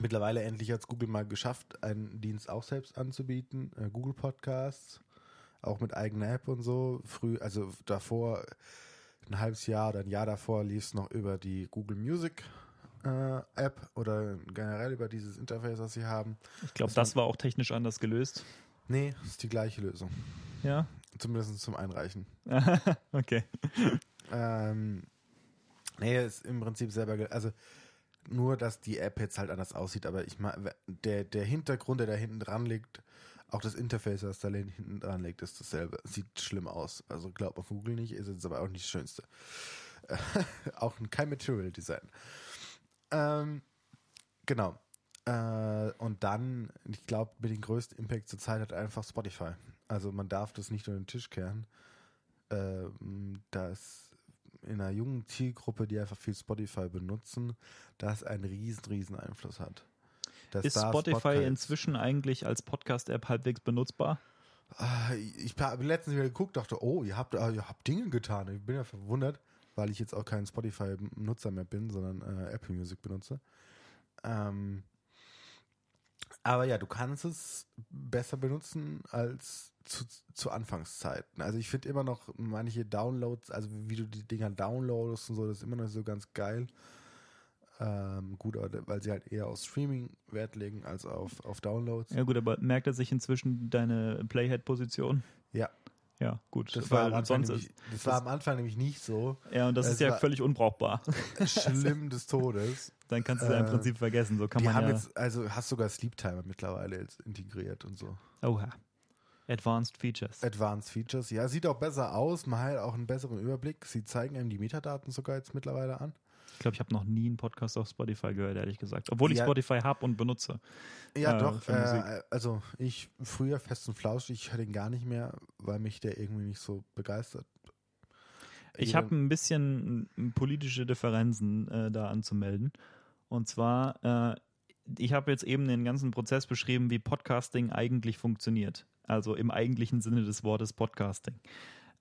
mittlerweile endlich als Google mal geschafft, einen Dienst auch selbst anzubieten, Google Podcasts auch mit eigener App und so. Früh, also davor, ein halbes Jahr oder ein Jahr davor lief es noch über die Google Music äh, App oder generell über dieses Interface, was sie haben. Ich glaube, das war auch technisch anders gelöst. Nee, ist die gleiche Lösung. Ja. Zumindest zum Einreichen. okay. Ähm, nee, ist im Prinzip selber, also nur, dass die App jetzt halt anders aussieht, aber ich meine, der, der Hintergrund, der da hinten dran liegt, auch das Interface, was da hinten dran liegt, ist dasselbe. Sieht schlimm aus. Also glaubt auf Google nicht, ist jetzt aber auch nicht das Schönste. auch kein Material Design. Ähm, genau. Äh, und dann, ich glaube, mit dem größten Impact zur Zeit hat einfach Spotify. Also man darf das nicht unter den Tisch kehren, ähm, dass in einer jungen Zielgruppe, die einfach viel Spotify benutzen, das einen riesen, riesen Einfluss hat. Ist Spotify inzwischen eigentlich als Podcast-App halbwegs benutzbar? Ah, Ich habe letztens wieder geguckt, dachte, oh, ihr habt, ah, ihr habt Dinge getan. Ich bin ja verwundert, weil ich jetzt auch kein Spotify-Nutzer mehr bin, sondern äh, Apple Music benutze. Ähm, aber ja, du kannst es besser benutzen als zu, zu Anfangszeiten. Also ich finde immer noch manche Downloads, also wie du die Dinger downloadest und so, das ist immer noch so ganz geil. Ähm, gut, weil sie halt eher auf Streaming Wert legen als auf, auf Downloads. Ja gut, aber merkt er sich inzwischen deine Playhead-Position? Ja, Ja, gut. das war, am Anfang nämlich, ist, das war am Anfang nämlich nicht so. ja, und das es ist ja völlig unbrauchbar. Schlimm des Todes. Dann kannst du es ja im Äh, Prinzip vergessen. So kann die man haben ja. jetzt, also hast sogar Sleep Timer mittlerweile jetzt integriert und so. Oha. Advanced Features. Advanced Features. Ja, sieht auch besser aus. Man hat auch einen besseren Überblick. Sie zeigen einem die Metadaten sogar jetzt mittlerweile an. Ich glaube, ich habe noch nie einen Podcast auf Spotify gehört, ehrlich gesagt. Obwohl ich Ja. Spotify habe und benutze. Ja, Äh, doch. Äh, also ich früher fest und flauschig, ich höre den gar nicht mehr, weil mich der irgendwie nicht so begeistert. Ich Jeder- habe ein bisschen m, politische Differenzen äh, da anzumelden. Und zwar, äh, ich habe jetzt eben den ganzen Prozess beschrieben, wie Podcasting eigentlich funktioniert. Also im eigentlichen Sinne des Wortes Podcasting.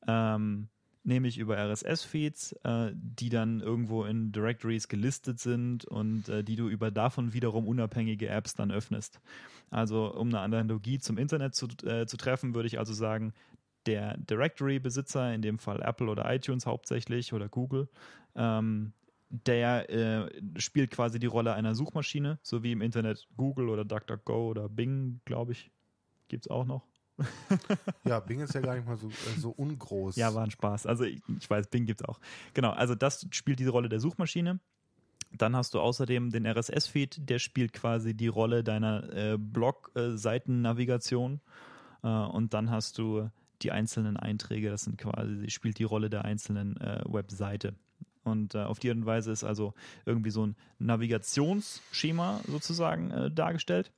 Ähm, nämlich über RSS-Feeds, äh, die dann irgendwo in Directories gelistet sind und äh, die du über davon wiederum unabhängige Apps dann öffnest. Also um eine Analogie zum Internet zu, äh, zu treffen, würde ich also sagen, der Directory-Besitzer, in dem Fall Apple oder iTunes hauptsächlich oder Google, ähm, der äh, spielt quasi die Rolle einer Suchmaschine, so wie im Internet Google oder DuckDuckGo oder Bing, glaube ich, gibt es auch noch. Ja, Bing ist ja gar nicht mal so, äh, so ungroß. Ja, war ein Spaß. Also ich, ich weiß, Bing gibt es auch. Genau, also das spielt diese Rolle der Suchmaschine. Dann hast du außerdem den RSS-Feed, der spielt quasi die Rolle deiner äh, Blog-Seitennavigation. Äh, und dann hast du die einzelnen Einträge, das sind quasi, spielt die Rolle der einzelnen äh, Webseite. Und äh, auf die Art und Weise ist also irgendwie so ein Navigationsschema sozusagen äh, dargestellt.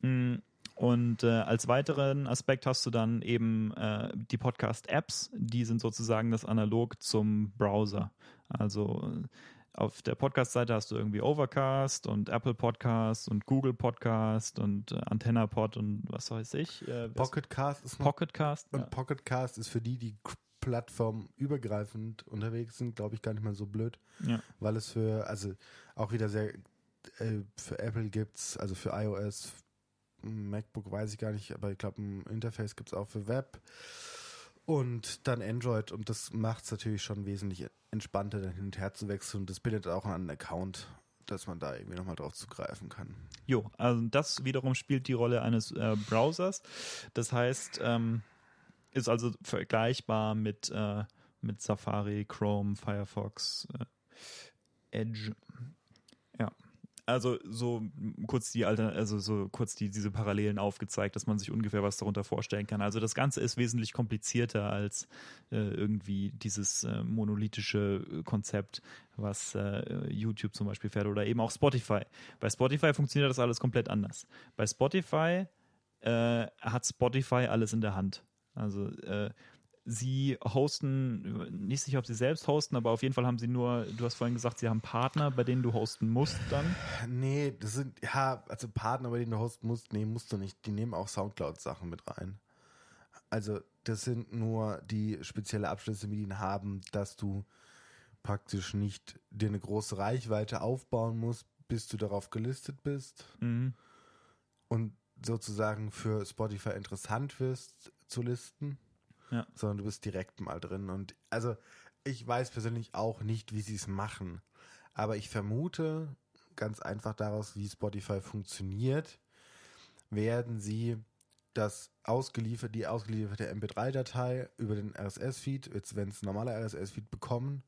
Mm, Und äh, als weiteren Aspekt hast du dann eben äh, die Podcast-Apps, die sind sozusagen das Analog zum Browser. Also auf der Podcast-Seite hast du irgendwie Overcast und Apple Podcast und Google Podcast und äh, AntennaPod und was weiß ich. Äh, was- Pocket Cast ist. Pocketcast. und Ja. Pocket Cast ist für die, die plattformübergreifend unterwegs sind, glaube ich, gar nicht mal so blöd. Ja. weil es für, also auch wieder sehr, äh, für Apple gibt's, also für iOS, MacBook weiß ich gar nicht, aber ich glaube, ein Interface gibt's auch für Web und dann Android und das macht es natürlich schon wesentlich entspannter, dann hin und her zu wechseln und das bindet auch einen Account, dass man da irgendwie nochmal drauf zugreifen kann. Jo, also das wiederum spielt die Rolle eines äh, Browsers. Das heißt, ähm, ist also vergleichbar mit, äh, mit Safari, Chrome, Firefox, äh, Edge. Also so kurz die Alter, also so kurz die, diese Parallelen aufgezeigt, dass man sich ungefähr was darunter vorstellen kann. Also das Ganze ist wesentlich komplizierter als äh, irgendwie dieses äh, monolithische Konzept, was äh, YouTube zum Beispiel fährt oder eben auch Spotify. Bei Spotify funktioniert das alles komplett anders. Bei Spotify äh, hat Spotify alles in der Hand. Also äh, sie hosten, nicht sicher, ob sie selbst hosten, aber auf jeden Fall haben sie nur, du hast vorhin gesagt, sie haben Partner, bei denen du hosten musst dann. Nee, das sind, ja, also Partner, bei denen du hosten musst, nee, musst du nicht. Die nehmen auch Soundcloud-Sachen mit rein. Also, das sind nur die spezielle Abschlüsse, die die haben, dass du praktisch nicht dir eine große Reichweite aufbauen musst, bis du darauf gelistet bist Mhm. und sozusagen für Spotify interessant wirst zu listen, Ja. sondern du bist direkt mal drin. Und also ich weiß persönlich auch nicht, wie sie es machen, aber ich vermute ganz einfach daraus, wie Spotify funktioniert, werden sie das ausgeliefert, die ausgelieferte MP3-Datei über den RSS-Feed, jetzt wenn es ein normaler RSS-Feed bekommen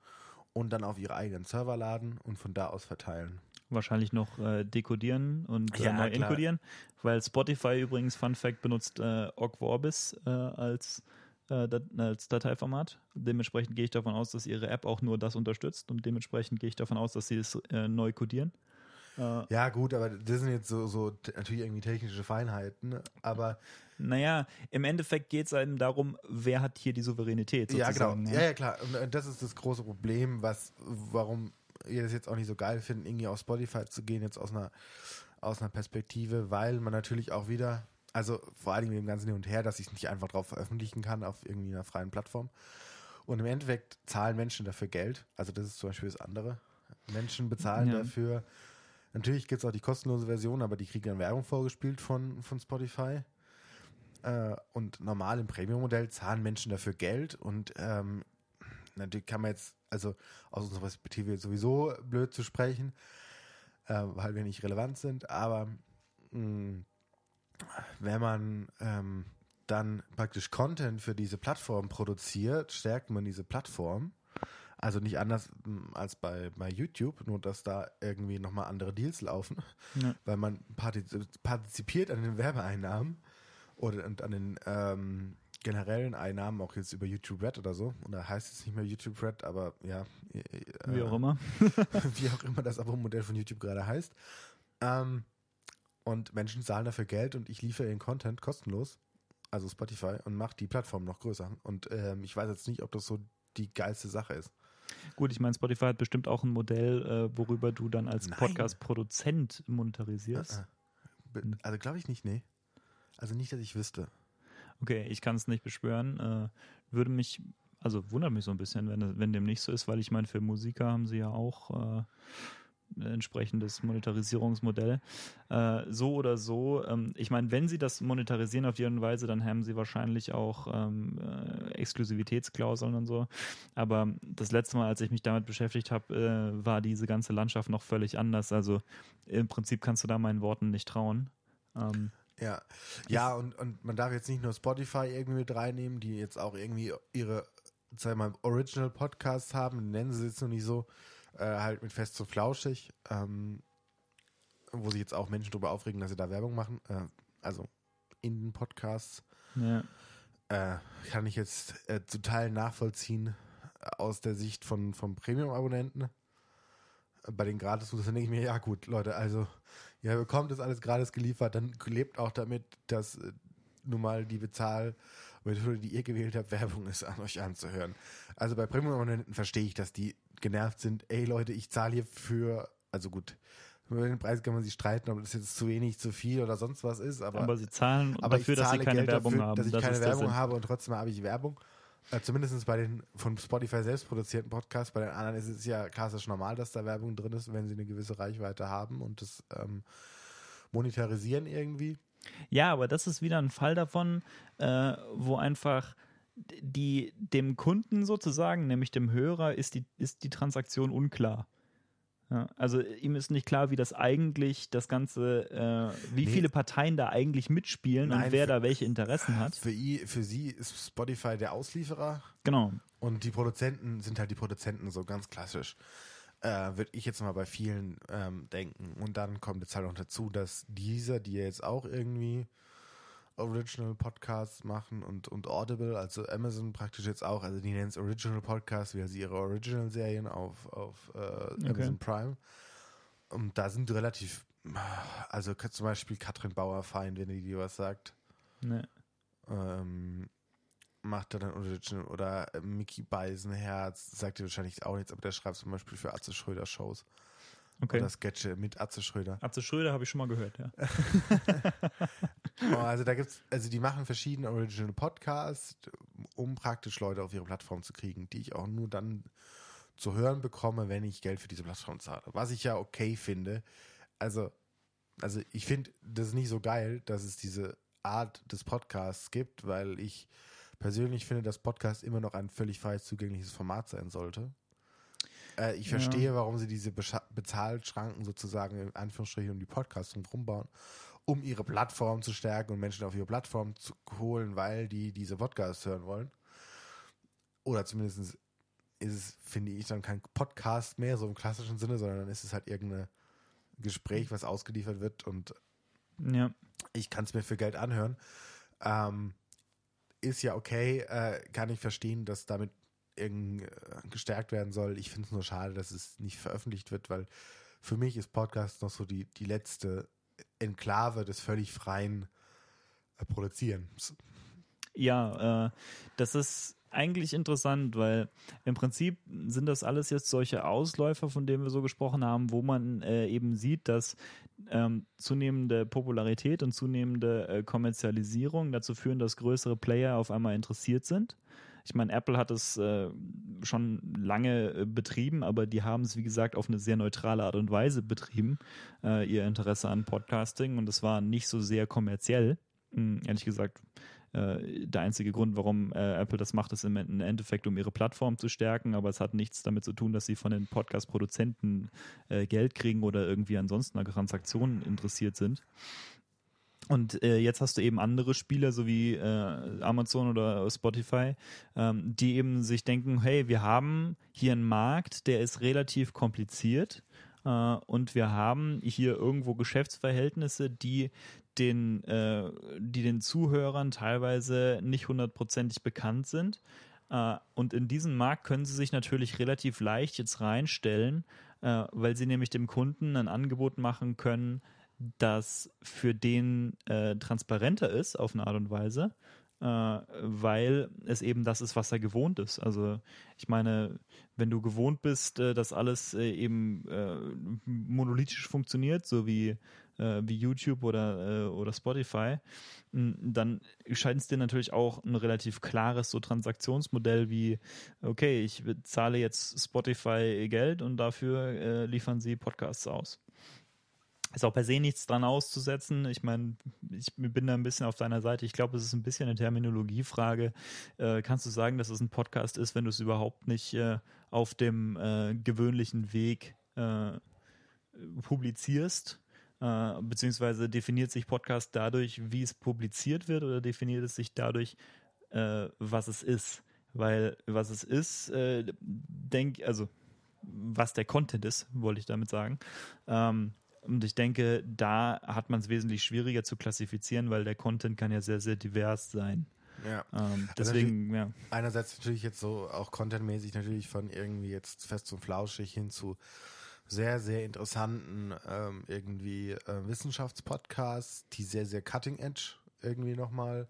und dann auf ihre eigenen Server laden und von da aus verteilen. Wahrscheinlich noch äh, dekodieren und äh, Ja, neu klar. enkodieren, weil Spotify übrigens, Fun Fact, benutzt äh, Ogg Vorbis äh, als, äh, als Dateiformat. Dementsprechend gehe ich davon aus, dass ihre App auch nur das unterstützt und dementsprechend gehe ich davon aus, dass sie es äh, neu codieren. Äh, Ja, gut, aber das sind jetzt so, so natürlich irgendwie technische Feinheiten, aber naja, im Endeffekt geht es einem darum, wer hat hier die Souveränität ja, genau. sozusagen. ne? Ja, ja, klar. Und das ist das große Problem, was, warum ihr das jetzt auch nicht so geil finden, irgendwie auf Spotify zu gehen, jetzt aus einer, aus einer Perspektive, weil man natürlich auch wieder, also vor allen Dingen mit dem ganzen Hin und Her, dass ich es nicht einfach drauf veröffentlichen kann auf irgendwie einer freien Plattform. Und im Endeffekt zahlen Menschen dafür Geld. Also das ist zum Beispiel das andere. Menschen bezahlen Ja. dafür. Natürlich gibt es auch die kostenlose Version, aber die kriegen dann Werbung vorgespielt von, von Spotify. Äh, und normal im Premium-Modell zahlen Menschen dafür Geld und ähm, natürlich kann man jetzt, also aus unserer Perspektive sowieso blöd zu sprechen, äh, weil wir nicht relevant sind, aber mh, wenn man ähm, dann praktisch Content für diese Plattform produziert, stärkt man diese Plattform. Also nicht anders mh, als bei, bei YouTube, nur dass da irgendwie nochmal andere Deals laufen, Ja. weil man partiz- partizipiert an den Werbeeinnahmen oder und an den ähm, generellen Einnahmen, auch jetzt über YouTube Red oder so. Und da heißt es nicht mehr YouTube Red, aber ja. äh, Wie auch immer. wie auch immer das Abo-Modell von YouTube gerade heißt. Ähm, und Menschen zahlen dafür Geld und ich liefere ihren Content kostenlos, also Spotify, und mache die Plattform noch größer. Und ähm, ich weiß jetzt nicht, ob das so die geilste Sache ist. Gut, ich meine, Spotify hat bestimmt auch ein Modell, äh, worüber du dann als. Podcast-Produzent monetarisierst. Äh, be- Also glaube ich nicht, nee. Also nicht, dass ich wüsste. Okay, ich kann es nicht beschwören. Äh, würde mich, also wundert mich so ein bisschen, wenn, wenn dem nicht so ist, weil ich meine, für Musiker haben sie ja auch äh, entsprechendes Monetarisierungsmodell. Äh, so oder so, ähm, ich meine, wenn sie das monetarisieren auf und Weise, dann haben sie wahrscheinlich auch ähm, äh, Exklusivitätsklauseln und so. Aber das letzte Mal, als ich mich damit beschäftigt habe, äh, war diese ganze Landschaft noch völlig anders. Also im Prinzip kannst du da meinen Worten nicht trauen. Ähm, Ja, ja und, und man darf jetzt nicht nur Spotify irgendwie mit reinnehmen, die jetzt auch irgendwie ihre, sag mal, Original Podcasts haben, nennen sie es jetzt noch nicht so, äh, halt mit Fest und Flauschig, ähm, wo sich jetzt auch Menschen darüber aufregen, dass sie da Werbung machen, äh, also in den Podcasts, ja. äh, kann ich jetzt äh, zu Teilen nachvollziehen äh, aus der Sicht von, vom Premium-Abonnenten. Bei den gratis dann denke ich mir, ja gut, Leute, also ihr bekommt das alles gratis geliefert, dann lebt auch damit, dass äh, nun mal die Bezahlmethode, die ihr gewählt habt, Werbung ist, an euch anzuhören. Also bei Premium-Abonnenten verstehe ich, dass die genervt sind, ey Leute, ich zahle hier für, also gut, über den Preis kann man sich streiten, ob das jetzt zu wenig, zu viel oder sonst was ist, Aber, sie zahlen aber dafür, ich dass sie zahle keine Geld Werbung dafür, haben. Dass ich das keine Werbung habe und trotzdem habe ich Werbung. Äh, Zumindest bei den von Spotify selbst produzierten Podcasts. Bei den anderen ist es ja klassisch normal, dass da Werbung drin ist, wenn sie eine gewisse Reichweite haben und das ähm, monetarisieren irgendwie. Ja, aber das ist wieder ein Fall davon, äh, wo einfach die dem Kunden sozusagen, nämlich dem Hörer, ist die, ist die Transaktion unklar. Ja, also ihm ist nicht klar, wie das eigentlich das Ganze, äh, wie Nee. viele Parteien da eigentlich mitspielen Nein, und wer für- da welche Interessen hat. Für, i, für sie ist Spotify der Auslieferer Genau. und die Produzenten sind halt die Produzenten, so ganz klassisch. Äh, Würde ich jetzt mal bei vielen ähm, denken. Und dann kommt jetzt halt noch dazu, dass dieser, die jetzt auch irgendwie Original Podcasts machen und, und Audible, also Amazon praktisch jetzt auch, also die nennen es Original Podcasts, wie sie ihre Original-Serien auf, auf äh, Amazon Prime. Und da sind relativ, also zum Beispiel Katrin Bauerfeind, wenn die dir was sagt, Ne. ähm, macht er dann Original oder Mickey Beisenherz, sagt dir wahrscheinlich auch nichts, aber der schreibt zum Beispiel für Atze Schröder Shows Okay. oder Sketche mit Atze Schröder. Atze Schröder habe ich schon mal gehört, ja. Oh, also da gibt's, also die machen verschiedene Original Podcasts, um praktisch Leute auf ihre Plattform zu kriegen, die ich auch nur dann zu hören bekomme, wenn ich Geld für diese Plattform zahle. Was ich ja okay finde. Also, also ich finde das nicht so geil, dass es diese Art des Podcasts gibt, weil ich persönlich finde, dass Podcast immer noch ein völlig frei zugängliches Format sein sollte. Äh, ich Ja. verstehe, warum sie diese Bescha- Bezahlschranken sozusagen in Anführungsstrichen um die Podcasts rumbauen, um ihre Plattform zu stärken und Menschen auf ihre Plattform zu holen, weil die diese Podcasts hören wollen. Oder zumindest ist es, finde ich, dann kein Podcast mehr, so im klassischen Sinne, sondern dann ist es halt irgendein Gespräch, was ausgeliefert wird und Ja. ich kann es mir für Geld anhören. Ähm, ist ja okay, äh, kann ich verstehen, dass damit gestärkt werden soll. Ich finde es nur schade, dass es nicht veröffentlicht wird, weil für mich ist Podcast noch so die, die letzte Enklave des völlig freien äh, Produzierens. Ja, äh, das ist eigentlich interessant, weil im Prinzip sind das alles jetzt solche Ausläufer, von denen wir so gesprochen haben, wo man äh, eben sieht, dass ähm, zunehmende Popularität und zunehmende äh, Kommerzialisierung dazu führen, dass größere Player auf einmal interessiert sind. Ich meine, Apple hat es äh, schon lange äh, betrieben, aber die haben es, wie gesagt, auf eine sehr neutrale Art und Weise betrieben, äh, ihr Interesse an Podcasting und es war nicht so sehr kommerziell. Hm, ehrlich gesagt, äh, der einzige Grund, warum äh, Apple das macht, ist im Endeffekt, um ihre Plattform zu stärken, aber es hat nichts damit zu tun, dass sie von den Podcast-Produzenten äh, Geld kriegen oder irgendwie ansonsten an Transaktionen interessiert sind. Und äh, jetzt hast du eben andere Spieler, so wie äh, Amazon oder Spotify, ähm, die eben sich denken, hey, wir haben hier einen Markt, der ist relativ kompliziert äh, und wir haben hier irgendwo Geschäftsverhältnisse, die den, äh, die den Zuhörern teilweise nicht hundertprozentig bekannt sind. Äh, und in diesen Markt können sie sich natürlich relativ leicht jetzt reinstellen, äh, weil sie nämlich dem Kunden ein Angebot machen können, das für den äh, transparenter ist auf eine Art und Weise, äh, weil es eben das ist, was er gewohnt ist. Also ich meine, wenn du gewohnt bist, äh, dass alles äh, eben äh, monolithisch funktioniert, so wie äh, wie YouTube oder, oder Spotify, dann scheint es dir natürlich auch ein relativ klares so Transaktionsmodell wie, okay, ich zahle jetzt Spotify Geld und dafür liefern sie Podcasts aus. Ist auch per se nichts dran auszusetzen. Ich meine, ich bin da ein bisschen auf deiner Seite. Ich glaube, es ist ein bisschen eine Terminologiefrage. Äh, kannst du sagen, dass es ein Podcast ist, wenn du es überhaupt nicht äh, auf dem äh, gewöhnlichen Weg äh, publizierst? Äh, beziehungsweise definiert sich Podcast dadurch, wie es publiziert wird, oder definiert es sich dadurch, äh, was es ist? Weil was es ist, denk, also was der Content ist, wollte ich damit sagen. Ähm, und ich denke, da hat man es wesentlich schwieriger zu klassifizieren, weil der Content kann ja sehr, sehr divers sein. Ja. Ähm, also deswegen, ja. Einerseits natürlich jetzt so auch contentmäßig natürlich von irgendwie jetzt fest und flauschig hin zu sehr, sehr interessanten ähm, irgendwie äh, Wissenschaftspodcasts, die sehr, sehr cutting edge irgendwie nochmal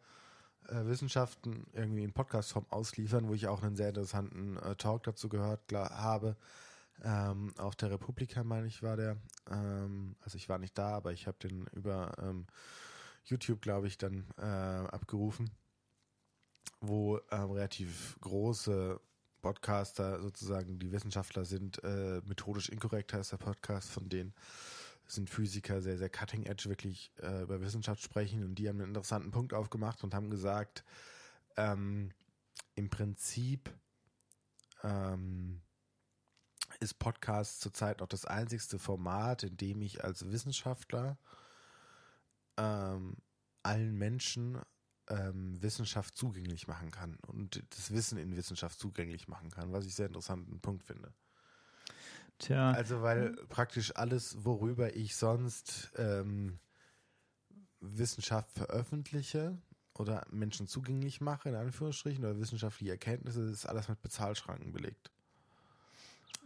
äh, Wissenschaften irgendwie in Podcastform ausliefern, wo ich auch einen sehr interessanten äh, Talk dazu gehört klar, habe. Ähm, auch der Republika, meine ich, war der. Ähm, also ich war nicht da, aber ich habe den über ähm, YouTube, glaube ich, dann äh, abgerufen, wo ähm, relativ große Podcaster sozusagen die Wissenschaftler sind. Äh, methodisch inkorrekt heißt der Podcast von denen sind Physiker sehr, sehr cutting edge wirklich äh, über Wissenschaft sprechen und die haben einen interessanten Punkt aufgemacht und haben gesagt, ähm, im Prinzip ähm, ist Podcast zurzeit noch das einzigste Format, in dem ich als Wissenschaftler ähm, allen Menschen ähm, Wissenschaft zugänglich machen kann und das Wissen in Wissenschaft zugänglich machen kann, was ich sehr interessanten Punkt finde. Tja. Also weil praktisch alles, worüber ich sonst ähm, Wissenschaft veröffentliche oder Menschen zugänglich mache, in Anführungsstrichen, oder wissenschaftliche Erkenntnisse, ist alles mit Bezahlschranken belegt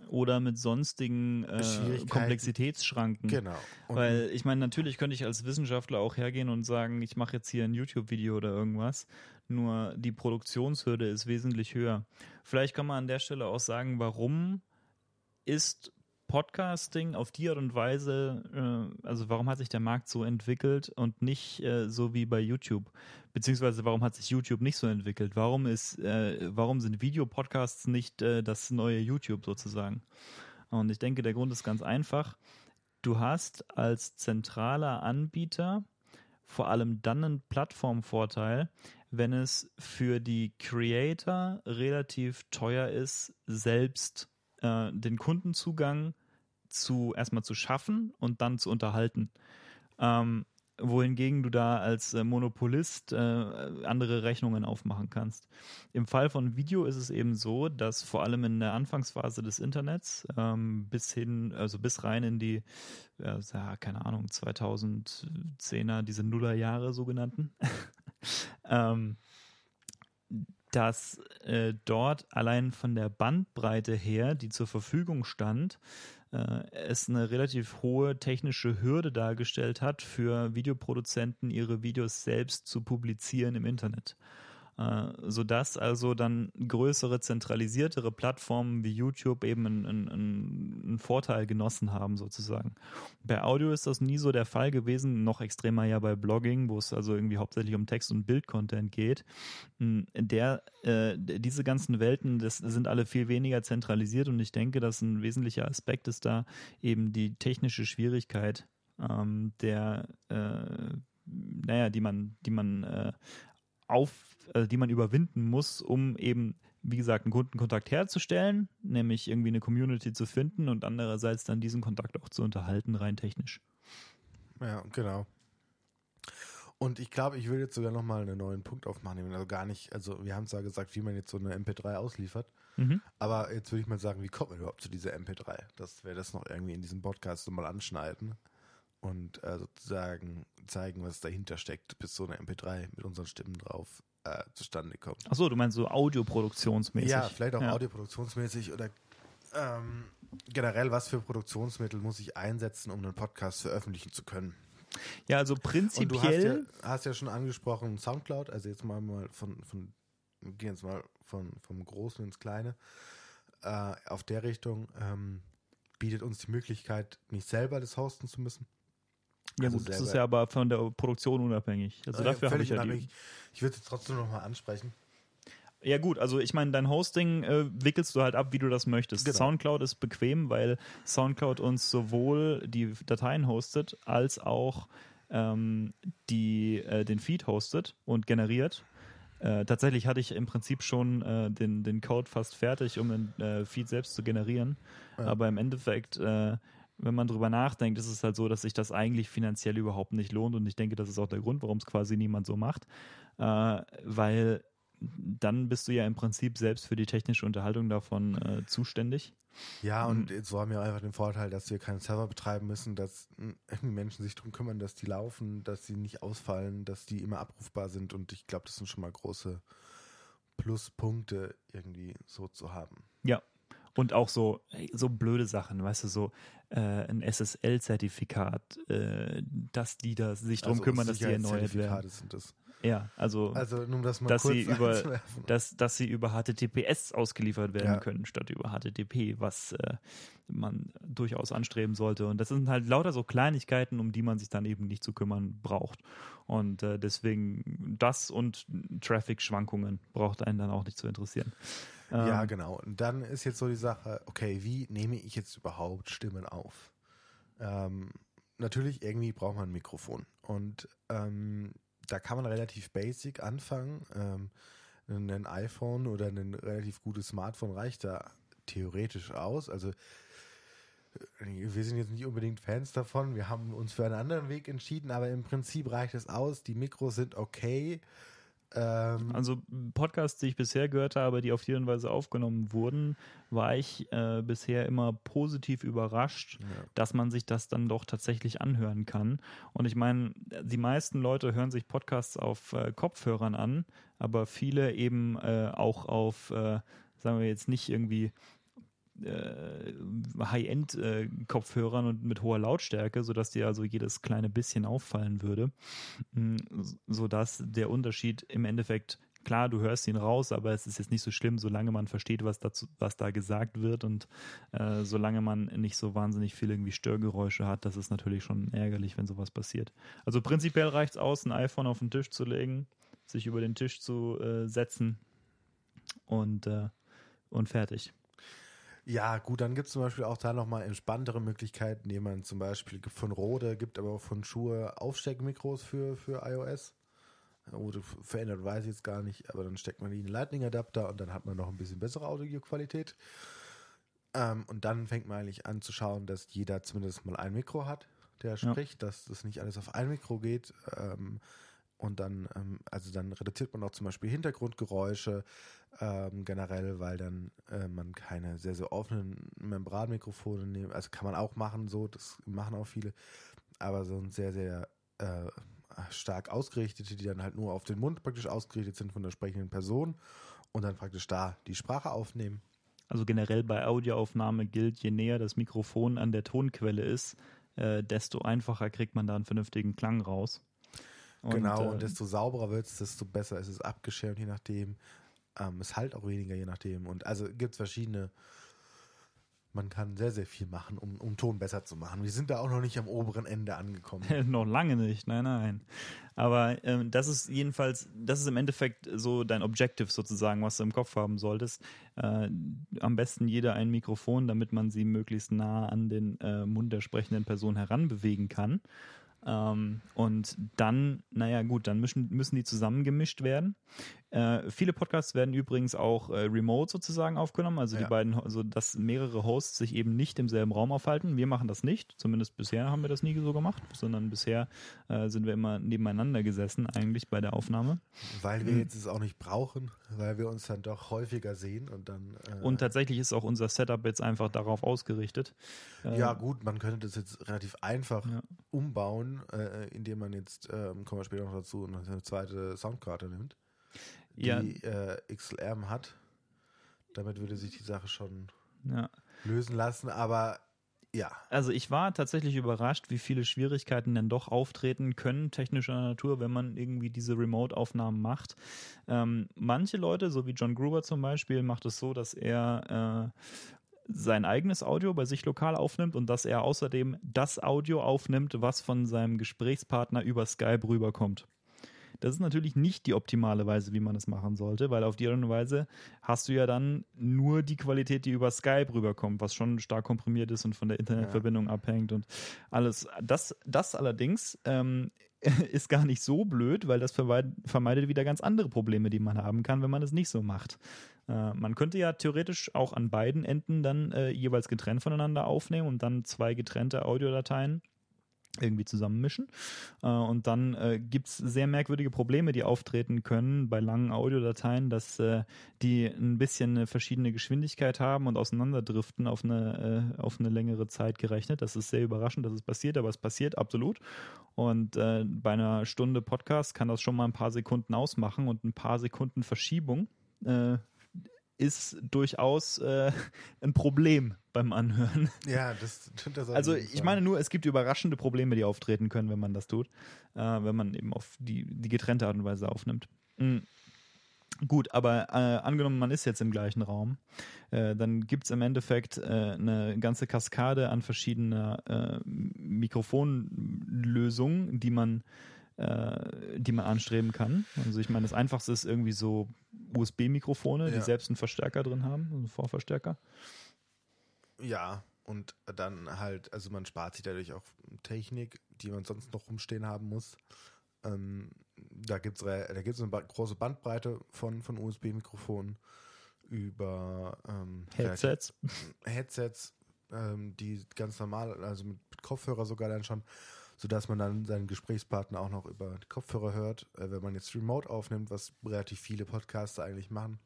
oder mit sonstigen äh, Komplexitätsschranken. Genau. Und Weil ich meine, natürlich könnte ich als Wissenschaftler auch hergehen und sagen, ich mache jetzt hier ein YouTube-Video oder irgendwas. Nur die Produktionshürde ist wesentlich höher. Vielleicht kann man an der Stelle auch sagen, warum ist Podcasting auf die Art und Weise, äh, also warum hat sich der Markt so entwickelt und nicht äh, so wie bei YouTube? Beziehungsweise warum hat sich YouTube nicht so entwickelt? Warum ist, äh, warum sind Videopodcasts nicht äh, das neue YouTube sozusagen? Und ich denke, der Grund ist ganz einfach. Du hast als zentraler Anbieter vor allem dann einen Plattformvorteil, wenn es für die Creator relativ teuer ist, selbst äh, den Kundenzugang zu erstmal zu schaffen und dann zu unterhalten. Ähm, wohingegen du da als äh, Monopolist äh, andere Rechnungen aufmachen kannst. Im Fall von Video ist es eben so, dass vor allem in der Anfangsphase des Internets ähm, bis hin, also bis rein in die, ja, keine Ahnung, 2010er, diese Nullerjahre sogenannten, ähm, dass äh, dort allein von der Bandbreite her, die zur Verfügung stand, äh, es eine relativ hohe technische Hürde dargestellt hat, für Videoproduzenten ihre Videos selbst zu publizieren im Internet. Äh, sodass also dann größere, zentralisiertere Plattformen wie YouTube eben einen, einen, einen, Vorteil genossen haben, sozusagen. Bei Audio ist das nie so der Fall gewesen, noch extremer ja bei Blogging, wo es also irgendwie hauptsächlich um Text- und Bildcontent geht. Hm, der, äh, diese ganzen Welten, das sind alle viel weniger zentralisiert und ich denke, dass ein wesentlicher Aspekt ist da eben die technische Schwierigkeit ähm, der äh, naja, die man, die man äh, auf, äh, die man überwinden muss, um eben, wie gesagt, einen Kundenkontakt herzustellen, nämlich irgendwie eine Community zu finden und andererseits dann diesen Kontakt auch zu unterhalten, rein technisch. Ja, genau. Und ich glaube, ich will jetzt sogar nochmal einen neuen Punkt aufmachen. Also gar nicht, also wir haben zwar gesagt, wie man jetzt so eine MP3 ausliefert, mhm. aber jetzt würde ich mal sagen, wie kommt man überhaupt zu dieser MP3? Dass wir das noch irgendwie in diesem Podcast so mal anschneiden und äh, sozusagen zeigen, was dahinter steckt, bis so eine MP3 mit unseren Stimmen drauf äh, zustande kommt. Achso, du meinst so audioproduktionsmäßig? Ja, vielleicht auch ja. audioproduktionsmäßig oder ähm, generell, was für Produktionsmittel muss ich einsetzen, um einen Podcast veröffentlichen zu können? Ja, also prinzipiell. Und du hast ja, hast ja schon angesprochen Soundcloud, also jetzt mal, mal von, von gehen jetzt mal von, vom Großen ins Kleine. Äh, auf der Richtung ähm, bietet uns die Möglichkeit, nicht selber das hosten zu müssen. Ja, also gut, das ist ja aber von der Produktion unabhängig. Also ja, dafür habe ich ja die. Ich würde es trotzdem nochmal ansprechen. Ja gut, also ich meine, dein Hosting äh, wickelst du halt ab, wie du das möchtest. Genau. Soundcloud ist bequem, weil Soundcloud uns sowohl die Dateien hostet, als auch ähm, die, äh, den Feed hostet und generiert. Äh, tatsächlich hatte ich im Prinzip schon äh, den, den Code fast fertig, um den äh, Feed selbst zu generieren. Ja. Aber im Endeffekt äh, wenn man drüber nachdenkt, ist es halt so, dass sich das eigentlich finanziell überhaupt nicht lohnt. Und ich denke, das ist auch der Grund, warum es quasi niemand so macht. Äh, weil dann bist du ja im Prinzip selbst für die technische Unterhaltung davon äh, zuständig. Ja, und mhm. so haben wir einfach den Vorteil, dass wir keinen Server betreiben müssen, dass irgendwie Menschen sich darum kümmern, dass die laufen, dass sie nicht ausfallen, dass die immer abrufbar sind. Und ich glaube, das sind schon mal große Pluspunkte, irgendwie so zu haben. Ja, und auch so, so blöde Sachen, weißt du, so äh, ein SSL-Zertifikat, äh, dass die da sich darum also kümmern, dass die erneuert werden. Sind das. Ja, also, also nur das mal dass sie über dass, dass sie über HTTPS ausgeliefert werden ja. können statt über HTTP, was äh, man durchaus anstreben sollte. Und das sind halt lauter so Kleinigkeiten, um die man sich dann eben nicht zu kümmern braucht. Und äh, deswegen das und Traffic-Schwankungen braucht einen dann auch nicht zu interessieren. Ja, ähm, genau. Und dann ist jetzt so die Sache, okay, wie nehme ich jetzt überhaupt Stimmen auf? Ähm, natürlich, irgendwie braucht man ein Mikrofon. Und ähm, da kann man relativ basic anfangen. Ähm, ein iPhone oder ein relativ gutes Smartphone reicht da theoretisch aus. Also äh, wir sind jetzt nicht unbedingt Fans davon. Wir haben uns für einen anderen Weg entschieden, aber im Prinzip reicht es aus. Die Mikros sind okay. Ähm, also Podcasts, die ich bisher gehört habe, die auf die Weise aufgenommen wurden, war ich äh, bisher immer positiv überrascht, ja. dass man sich das dann doch tatsächlich anhören kann. Und ich meine, die meisten Leute hören sich Podcasts auf äh, Kopfhörern an, aber viele eben äh, auch auf, äh, sagen wir jetzt nicht irgendwie äh, High-End-Kopfhörern und mit hoher Lautstärke, sodass dir also jedes kleine bisschen auffallen würde, mm, sodass der Unterschied im Endeffekt klar, du hörst ihn raus, aber es ist jetzt nicht so schlimm, solange man versteht, was, dazu, was da gesagt wird und äh, solange man nicht so wahnsinnig viel irgendwie Störgeräusche hat, das ist natürlich schon ärgerlich, wenn sowas passiert. Also prinzipiell reicht es aus, ein iPhone auf den Tisch zu legen, sich über den Tisch zu äh, setzen und, äh, und fertig. Ja, gut, dann gibt es zum Beispiel auch da nochmal entspanntere Möglichkeiten, die man zum Beispiel von Rode, gibt aber auch von Schuhe Aufsteckmikros für, für iOS. Rode verändert, weiß ich jetzt gar nicht, aber dann steckt man die in den Lightning-Adapter und dann hat man noch ein bisschen bessere Audioqualität. Ähm, und dann fängt man eigentlich an zu schauen, dass jeder zumindest mal ein Mikro hat, der spricht, ja. dass das nicht alles auf ein Mikro geht. Ähm, und dann, ähm, also dann reduziert man auch zum Beispiel Hintergrundgeräusche ähm, generell, weil dann äh, man keine sehr, sehr offenen Membranmikrofone nimmt. Also kann man auch machen, so, das machen auch viele, aber so ein sehr, sehr äh, stark ausgerichtete, die dann halt nur auf den Mund praktisch ausgerichtet sind von der sprechenden Person und dann praktisch da die Sprache aufnehmen. Also generell bei Audioaufnahme gilt, je näher das Mikrofon an der Tonquelle ist, äh, desto einfacher kriegt man da einen vernünftigen Klang raus. Und, genau, äh, und desto sauberer wird es, desto besser ist es abgeschirmt, je nachdem. Ähm, es halt auch weniger, je nachdem. Und also gibt es verschiedene man kann sehr, sehr viel machen, um, um Ton besser zu machen. Wir sind da auch noch nicht am oberen Ende angekommen. noch lange nicht, nein, nein. Aber ähm, das ist jedenfalls, das ist im Endeffekt so dein Objective sozusagen, was du im Kopf haben solltest. Äh, am besten jeder ein Mikrofon, damit man sie möglichst nah an den äh, Mund der sprechenden Person heranbewegen kann. Ähm, und dann, naja, gut, dann müssen, müssen die zusammengemischt werden. Äh, viele Podcasts werden übrigens auch äh, remote sozusagen aufgenommen, also ja. die beiden, also dass mehrere Hosts sich eben nicht im selben Raum aufhalten. Wir machen das nicht, zumindest bisher haben wir das nie so gemacht, sondern bisher äh, sind wir immer nebeneinander gesessen eigentlich bei der Aufnahme. Weil wir mhm. jetzt es auch nicht brauchen, weil wir uns dann doch häufiger sehen und dann. Äh, und tatsächlich ist auch unser Setup jetzt einfach darauf ausgerichtet. ja, gut, man könnte das jetzt relativ einfach ja. umbauen, äh, indem man jetzt, ähm, kommen wir später noch dazu, eine zweite Soundkarte nimmt die ja. äh, XLR hat. Damit würde sich die Sache schon ja. lösen lassen, aber ja. Also ich war tatsächlich überrascht, wie viele Schwierigkeiten denn doch auftreten können, technischer Natur, wenn man irgendwie diese Remote-Aufnahmen macht. Ähm, manche Leute, so wie John Gruber zum Beispiel, macht es so, dass er äh, sein eigenes Audio bei sich lokal aufnimmt und dass er außerdem das Audio aufnimmt, was von seinem Gesprächspartner über Skype rüberkommt. Das ist natürlich nicht die optimale Weise, wie man es machen sollte, weil auf die Art und Weise hast du ja dann nur die Qualität, die über Skype rüberkommt, was schon stark komprimiert ist und von der Internetverbindung ja. abhängt und alles. Das, das allerdings ähm, ist gar nicht so blöd, weil das vermeidet wieder ganz andere Probleme, die man haben kann, wenn man es nicht so macht. Äh, man könnte ja theoretisch auch an beiden Enden dann äh, jeweils getrennt voneinander aufnehmen und dann zwei getrennte Audiodateien irgendwie zusammenmischen. Äh, und dann äh, gibt es sehr merkwürdige Probleme, die auftreten können bei langen Audiodateien, dass äh, die ein bisschen eine verschiedene Geschwindigkeit haben und auseinanderdriften auf eine, auf eine längere Zeit gerechnet. Das ist sehr überraschend, dass es passiert, aber es passiert absolut. Und bei einer Stunde Podcast kann das schon mal ein paar Sekunden ausmachen und ein paar Sekunden Verschiebung ist durchaus äh, ein Problem beim Anhören. Ja, das das Also ich meine nur, es gibt überraschende Probleme, die auftreten können, wenn man das tut, äh, wenn man eben auf die, die getrennte Art und Weise aufnimmt. Mhm. Gut, aber äh, angenommen, man ist jetzt im gleichen Raum, äh, dann gibt es im Endeffekt äh, eine ganze Kaskade an verschiedener äh, Mikrofonlösungen, die man äh, die man anstreben kann. Also ich meine, das Einfachste ist irgendwie so USB-Mikrofone, ja. die selbst einen Verstärker drin haben, einen Vorverstärker. Ja, und dann halt, also man spart sich dadurch auch Technik, die man sonst noch rumstehen haben muss. Ähm, da gibt es da gibt's eine große Bandbreite von, von USB-Mikrofonen über ähm, Headsets. Headsets, ähm, die ganz normal, also mit Kopfhörer sogar dann schon sodass man dann seinen Gesprächspartner auch noch über Kopfhörer hört, äh, wenn man jetzt remote aufnimmt, was relativ viele Podcaster eigentlich machen.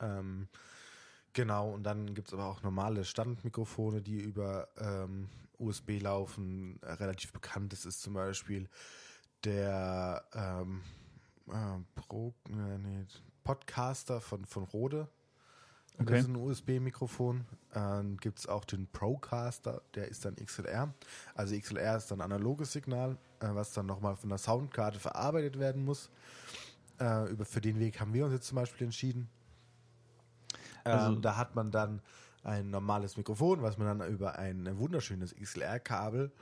Ähm, genau, und dann gibt es aber auch normale Standmikrofone, die über ähm, USB laufen. Äh, relativ bekannt das ist zum Beispiel der ähm, äh, Pro, nee, Podcaster von, von Rode. Okay. Das ist ein USB-Mikrofon. Dann gibt es auch den Procaster, der ist dann XLR. Also XLR ist dann analoges Signal, äh, was dann nochmal von der Soundkarte verarbeitet werden muss. Äh, über, für den Weg haben wir uns jetzt zum Beispiel entschieden. Ähm, also, da hat man dann ein normales Mikrofon, was man dann über ein wunderschönes XLR-Kabel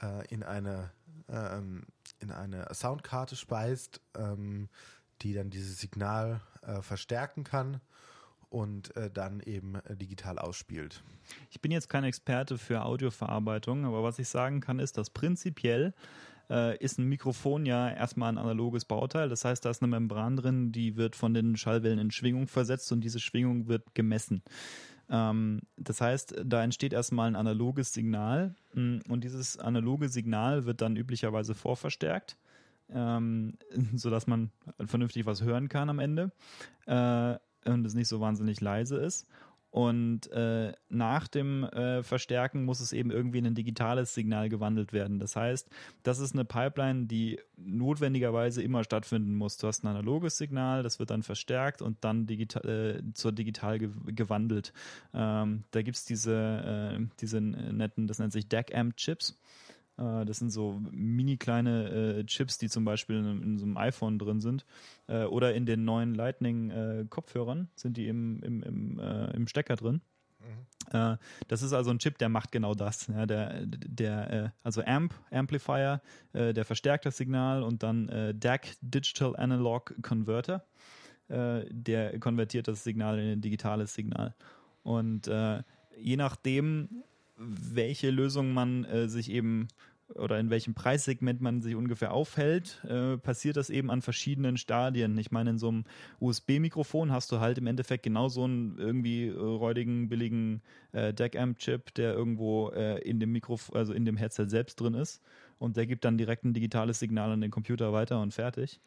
äh, in eine ähm, in eine Soundkarte speist, ähm, die dann dieses Signal verstärken kann und äh, dann eben äh, digital ausspielt. Ich bin jetzt kein Experte für Audioverarbeitung, aber was ich sagen kann, ist, dass prinzipiell äh, ist ein Mikrofon ja erstmal ein analoges Bauteil. Das heißt, da ist eine Membran drin, die wird von den Schallwellen in Schwingung versetzt und diese Schwingung wird gemessen. Ähm, das heißt, da entsteht erstmal ein analoges Signal mm, und dieses analoge Signal wird dann üblicherweise vorverstärkt. Ähm, sodass man vernünftig was hören kann am Ende. Und es nicht so wahnsinnig leise ist. Und äh, nach dem äh, Verstärken muss es eben irgendwie in ein digitales Signal gewandelt werden. Das heißt, das ist eine Pipeline, die notwendigerweise immer stattfinden muss. Du hast ein analoges Signal, das wird dann verstärkt und dann digital, äh, zur digital ge gewandelt. Ähm, da gibt's diese, äh, diese netten, das nennt sich DAC-Amp-Chips. Äh, das sind so mini kleine äh, Chips, die zum Beispiel in, in, so einem iPhone drin sind. Äh, oder in den neuen Lightning-Kopfhörern äh, sind die im, im, im, äh, im Stecker drin. Mhm. Das ist also ein Chip, der macht genau das. Ja, der, der, also Amp, Amplifier, der verstärkt das Signal und dann DAC, Digital Analog Converter, der konvertiert das Signal in ein digitales Signal. Und je nachdem, welche Lösung man sich eben oder in welchem Preissegment man sich ungefähr aufhält, äh, passiert das eben an verschiedenen Stadien. Ich meine, in so einem USB-Mikrofon hast du halt im Endeffekt genau so einen irgendwie äh, räudigen, billigen äh, DAC-Amp-Chip, der irgendwo äh, in dem Mikrofon, also in dem Headset selbst drin ist. Und der gibt dann direkt ein digitales Signal an den Computer weiter und fertig.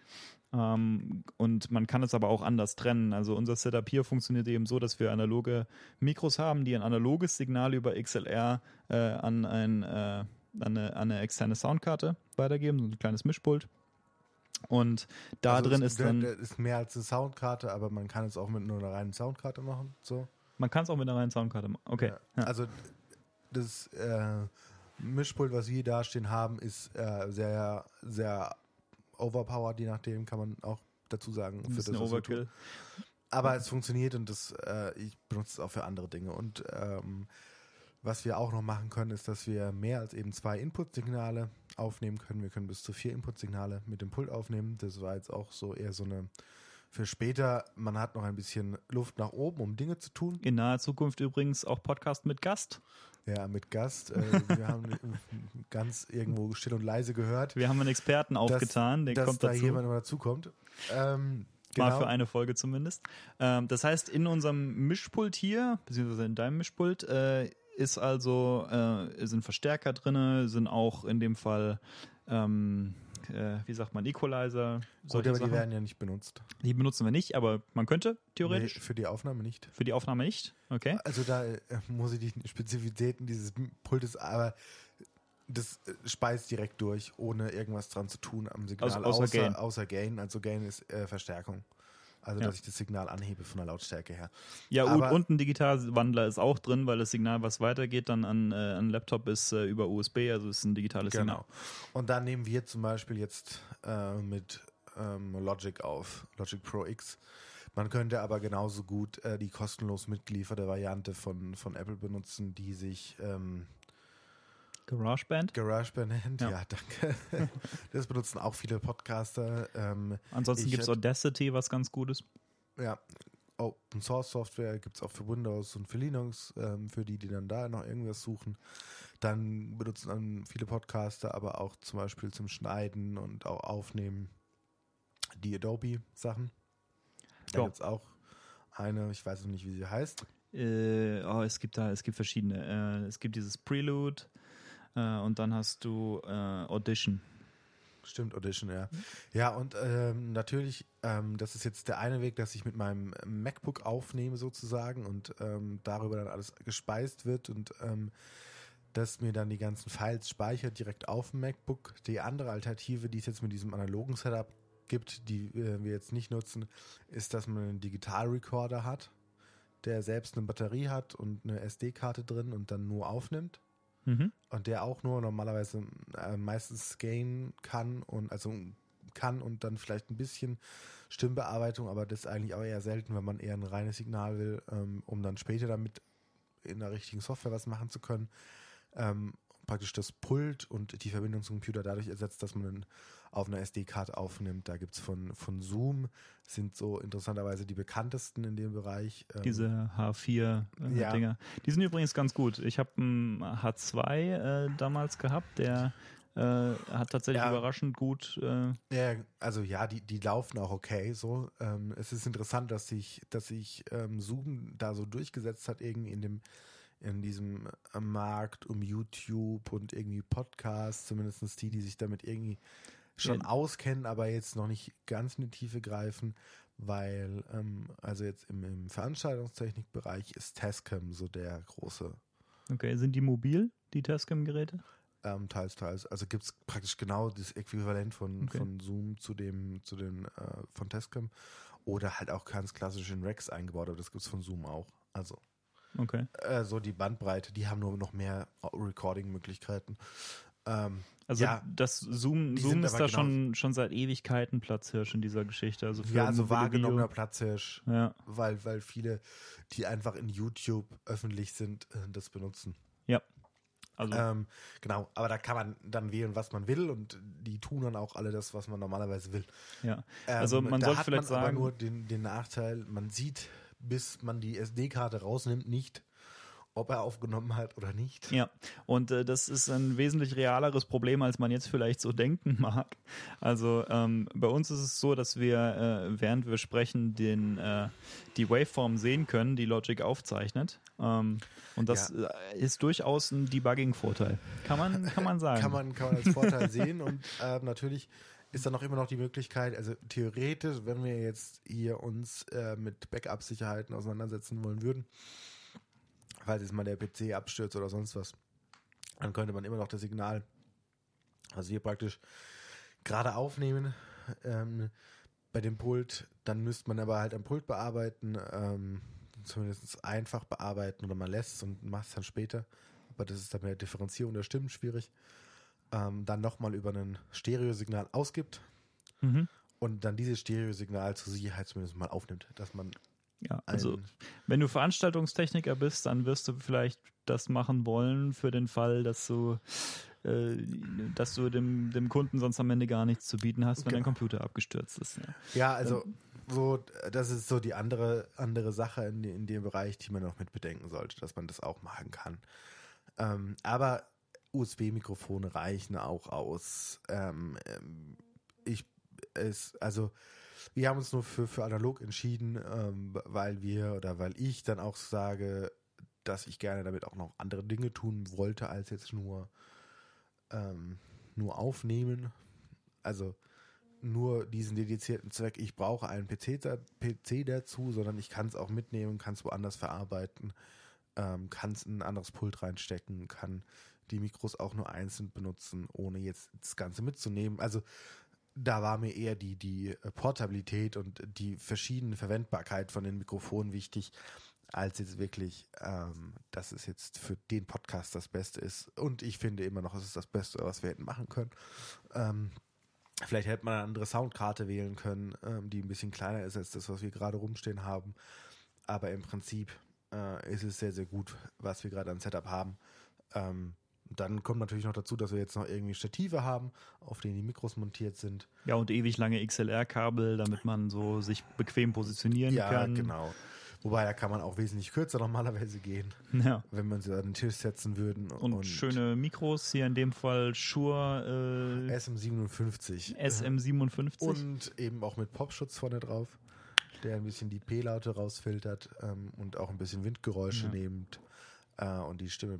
Ähm, und man kann es aber auch anders trennen. Also unser Setup hier funktioniert eben so, dass wir analoge Mikros haben, die ein analoges Signal über XLR äh, an ein äh, an eine, an eine externe Soundkarte weitergeben, so ein kleines Mischpult. Und da also drin ist, ist dann. Der ist mehr als eine Soundkarte, aber man kann es auch mit nur einer reinen Soundkarte machen. So. Man kann es auch mit einer reinen Soundkarte machen. Okay. Ja. Ja. Also das äh, Mischpult, was wir da stehen haben, ist äh, sehr, sehr overpowered, je nachdem, kann man auch dazu sagen. Für das, Overkill. Aber es funktioniert und das, äh, ich benutze es auch für andere Dinge. Und ähm, was wir auch noch machen können, ist, dass wir mehr als eben zwei Input-Signale aufnehmen können. Wir können bis zu vier Input-Signale mit dem Pult aufnehmen. Das war jetzt auch so eher so eine für später. Man hat noch ein bisschen Luft nach oben, um Dinge zu tun. In naher Zukunft übrigens auch Podcast mit Gast. Ja, mit Gast. Äh, wir haben ganz irgendwo still und leise gehört. Wir haben einen Experten aufgetan, dass, der kommt da dazu. jemand mal dazukommt. Ähm, Genau. Mal für eine Folge zumindest. Ähm, das heißt, in unserem Mischpult hier, beziehungsweise in deinem Mischpult, äh, ist also, äh, sind Verstärker drin, sind auch in dem Fall, ähm, äh, wie sagt man, Equalizer. Gut, aber Sachen. die werden ja nicht benutzt. Die benutzen wir nicht, aber man könnte theoretisch. Nee, für die Aufnahme nicht. Für die Aufnahme nicht, okay. Also da äh, muss ich die Spezifizitäten dieses Pultes, aber das äh, speist direkt durch, ohne irgendwas dran zu tun am Signal. Also, außer, außer, Gain. außer Gain. Also Gain ist äh, Verstärkung. Also, ja. dass ich das Signal anhebe von der Lautstärke her. Ja, Aber, und ein Digitalwandler ist auch drin, weil das Signal, was weitergeht, dann an, äh, an Laptop ist äh, über USB, also ist ein digitales genau. Signal. Und dann nehmen wir zum Beispiel jetzt äh, mit ähm, Logic auf, Logic Pro X. Man könnte aber genauso gut äh, die kostenlos mitgelieferte Variante von, von Apple benutzen, die sich ähm, GarageBand? GarageBand ja. ja, danke. das benutzen auch viele Podcaster. Ähm, Ansonsten gibt es Audacity, was ganz gut ist. Ja, Open Source Software gibt es auch für Windows und für Linux, ähm, für die, die dann da noch irgendwas suchen. Dann benutzen dann viele Podcaster, aber auch zum Beispiel zum Schneiden und auch Aufnehmen die Adobe-Sachen. Da ja. gibt es auch eine, ich weiß noch nicht, wie sie heißt. Äh, oh, es gibt da, es gibt verschiedene. Äh, es gibt dieses Prelude, äh, und dann hast du äh, Audition. Stimmt, Audition, ja. Ja, und ähm, natürlich, ähm, das ist jetzt der eine Weg, dass ich mit meinem MacBook aufnehme sozusagen und ähm, darüber dann alles gespeist wird und ähm, dass mir dann die ganzen Files speichert direkt auf dem MacBook. Die andere Alternative, die es jetzt mit diesem analogen Setup gibt, die äh, wir jetzt nicht nutzen, ist, dass man einen Digital-Recorder hat, der selbst eine Batterie hat und eine SD-Karte drin und dann nur aufnimmt. Mhm. Und der auch nur normalerweise äh, meistens gain kann und also kann und dann vielleicht ein bisschen Stimmbearbeitung, aber das eigentlich auch eher selten, wenn man eher ein reines Signal will, ähm, um dann später damit in der richtigen Software was machen zu können. Ähm, praktisch das Pult und die Verbindung zum Computer dadurch ersetzt, dass man auf einer SD-Karte aufnimmt. Da gibt es von, von Zoom, sind so interessanterweise die bekanntesten in dem Bereich. Ähm, Diese H4-Dinger. Äh, ja. Die sind übrigens ganz gut. Ich habe einen H2 äh, damals gehabt, der äh, hat tatsächlich ja. überraschend gut. Äh ja, also ja, die, die laufen auch okay. So, ähm, es ist interessant, dass sich, dass sich ähm, Zoom da so durchgesetzt hat irgendwie in dem in diesem äh, Markt um YouTube und irgendwie Podcasts, zumindest die, die sich damit irgendwie schon ja. auskennen, aber jetzt noch nicht ganz in die Tiefe greifen. weil, ähm, also jetzt im, im Veranstaltungstechnikbereich ist Tascam so der große, Okay, sind die mobil, die Tascam-Geräte? ähm, teils, teils. Also gibt es praktisch genau das Äquivalent von, Okay. von Zoom zu dem, zu den, äh, von Tascam. Oder halt auch ganz klassisch in Rex eingebaut, aber das gibt es von Zoom auch. Also Okay. äh, so die Bandbreite, die haben nur noch mehr Recording-Möglichkeiten. Ähm, Also Ja. das Zoom, Zoom ist aber da schon, schon seit Ewigkeiten Platzhirsch in dieser Geschichte. Also für ja, also wahrgenommener. Platzhirsch, Ja, weil, weil viele, die einfach in YouTube öffentlich sind, äh, das benutzen. also Ähm, genau, aber da kann man dann wählen, was man will und die tun dann auch alle das, was man normalerweise will. ja. Ähm, Also man da sollte vielleicht man aber sagen- nur den, den Nachteil, man sieht, bis man die SD-Karte rausnimmt, nicht, ob er aufgenommen hat oder nicht. Ja, und äh, das ist ein wesentlich realeres Problem, als man jetzt vielleicht so denken mag. Also ähm, bei uns ist es so, dass wir, äh, während wir sprechen, den, äh, die Waveform sehen können, die Logic aufzeichnet. Ähm, und das äh, ist durchaus ein Debugging-Vorteil. Kann man, kann man sagen. Kann man, kann man als Vorteil sehen und äh, natürlich ist dann auch immer noch die Möglichkeit, also theoretisch, wenn wir jetzt hier uns äh, mit Backup-Sicherheiten auseinandersetzen wollen würden, falls jetzt mal der PC abstürzt oder sonst was, dann könnte man immer noch das Signal, also hier praktisch gerade aufnehmen ähm, bei dem Pult, dann müsste man aber halt am Pult bearbeiten, ähm, zumindest einfach bearbeiten oder man lässt es und macht es dann später. Aber das ist dann mit der Differenzierung der Stimmen schwierig. Ähm, dann nochmal über ein Stereosignal ausgibt Mhm. und dann dieses Stereosignal zur Sicherheit zumindest mal aufnimmt, dass man Ja, also wenn du Veranstaltungstechniker bist, dann wirst du vielleicht das machen wollen für den Fall, dass du, äh, dass du dem, dem Kunden sonst am Ende gar nichts zu bieten hast, wenn Genau. dein Computer abgestürzt ist. Ja. Ja, also so, das ist so die andere, andere Sache in, in dem Bereich, die man noch mit bedenken sollte, dass man das auch machen kann. Ähm, aber USB-Mikrofone reichen auch aus. Ähm, ähm, ich es, also wir haben uns nur für, für analog entschieden, ähm, weil wir oder weil ich dann auch sage, dass ich gerne damit auch noch andere Dinge tun wollte, als jetzt nur, ähm, nur aufnehmen. Also nur diesen dedizierten Zweck, ich brauche einen PC, da, PC dazu, sondern ich kann es auch mitnehmen, kann es woanders verarbeiten, ähm, kann es in ein anderes Pult reinstecken, kann die Mikros auch nur einzeln benutzen, ohne jetzt das Ganze mitzunehmen. Also da war mir eher die, die äh, Portabilität und die verschiedene Verwendbarkeit von den Mikrofonen wichtig, als jetzt wirklich, ähm, dass es jetzt für den Podcast das Beste ist. Und ich finde immer noch, es ist das Beste, was wir hätten machen können. Ähm, vielleicht hätte man eine andere Soundkarte wählen können, ähm, die ein bisschen kleiner ist als das, was wir gerade rumstehen haben. Aber im Prinzip äh, ist es sehr, sehr gut, was wir gerade an Setup haben. Ähm, dann kommt natürlich noch dazu, dass wir jetzt noch irgendwie Stative haben, auf denen die Mikros montiert sind. ja, und ewig lange XLR-Kabel, damit man so sich bequem positionieren Ja, kann. genau. Wobei, da kann man auch wesentlich kürzer normalerweise gehen, Ja. wenn man sie an den Tisch setzen würden. Und, schöne Mikros, hier in dem Fall Shure äh, SM57. SM57. Und eben auch mit Popschutz vorne drauf, der ein bisschen die P-Laute rausfiltert ähm, und auch ein bisschen Windgeräusche Ja. nimmt. Äh, und die Stimme,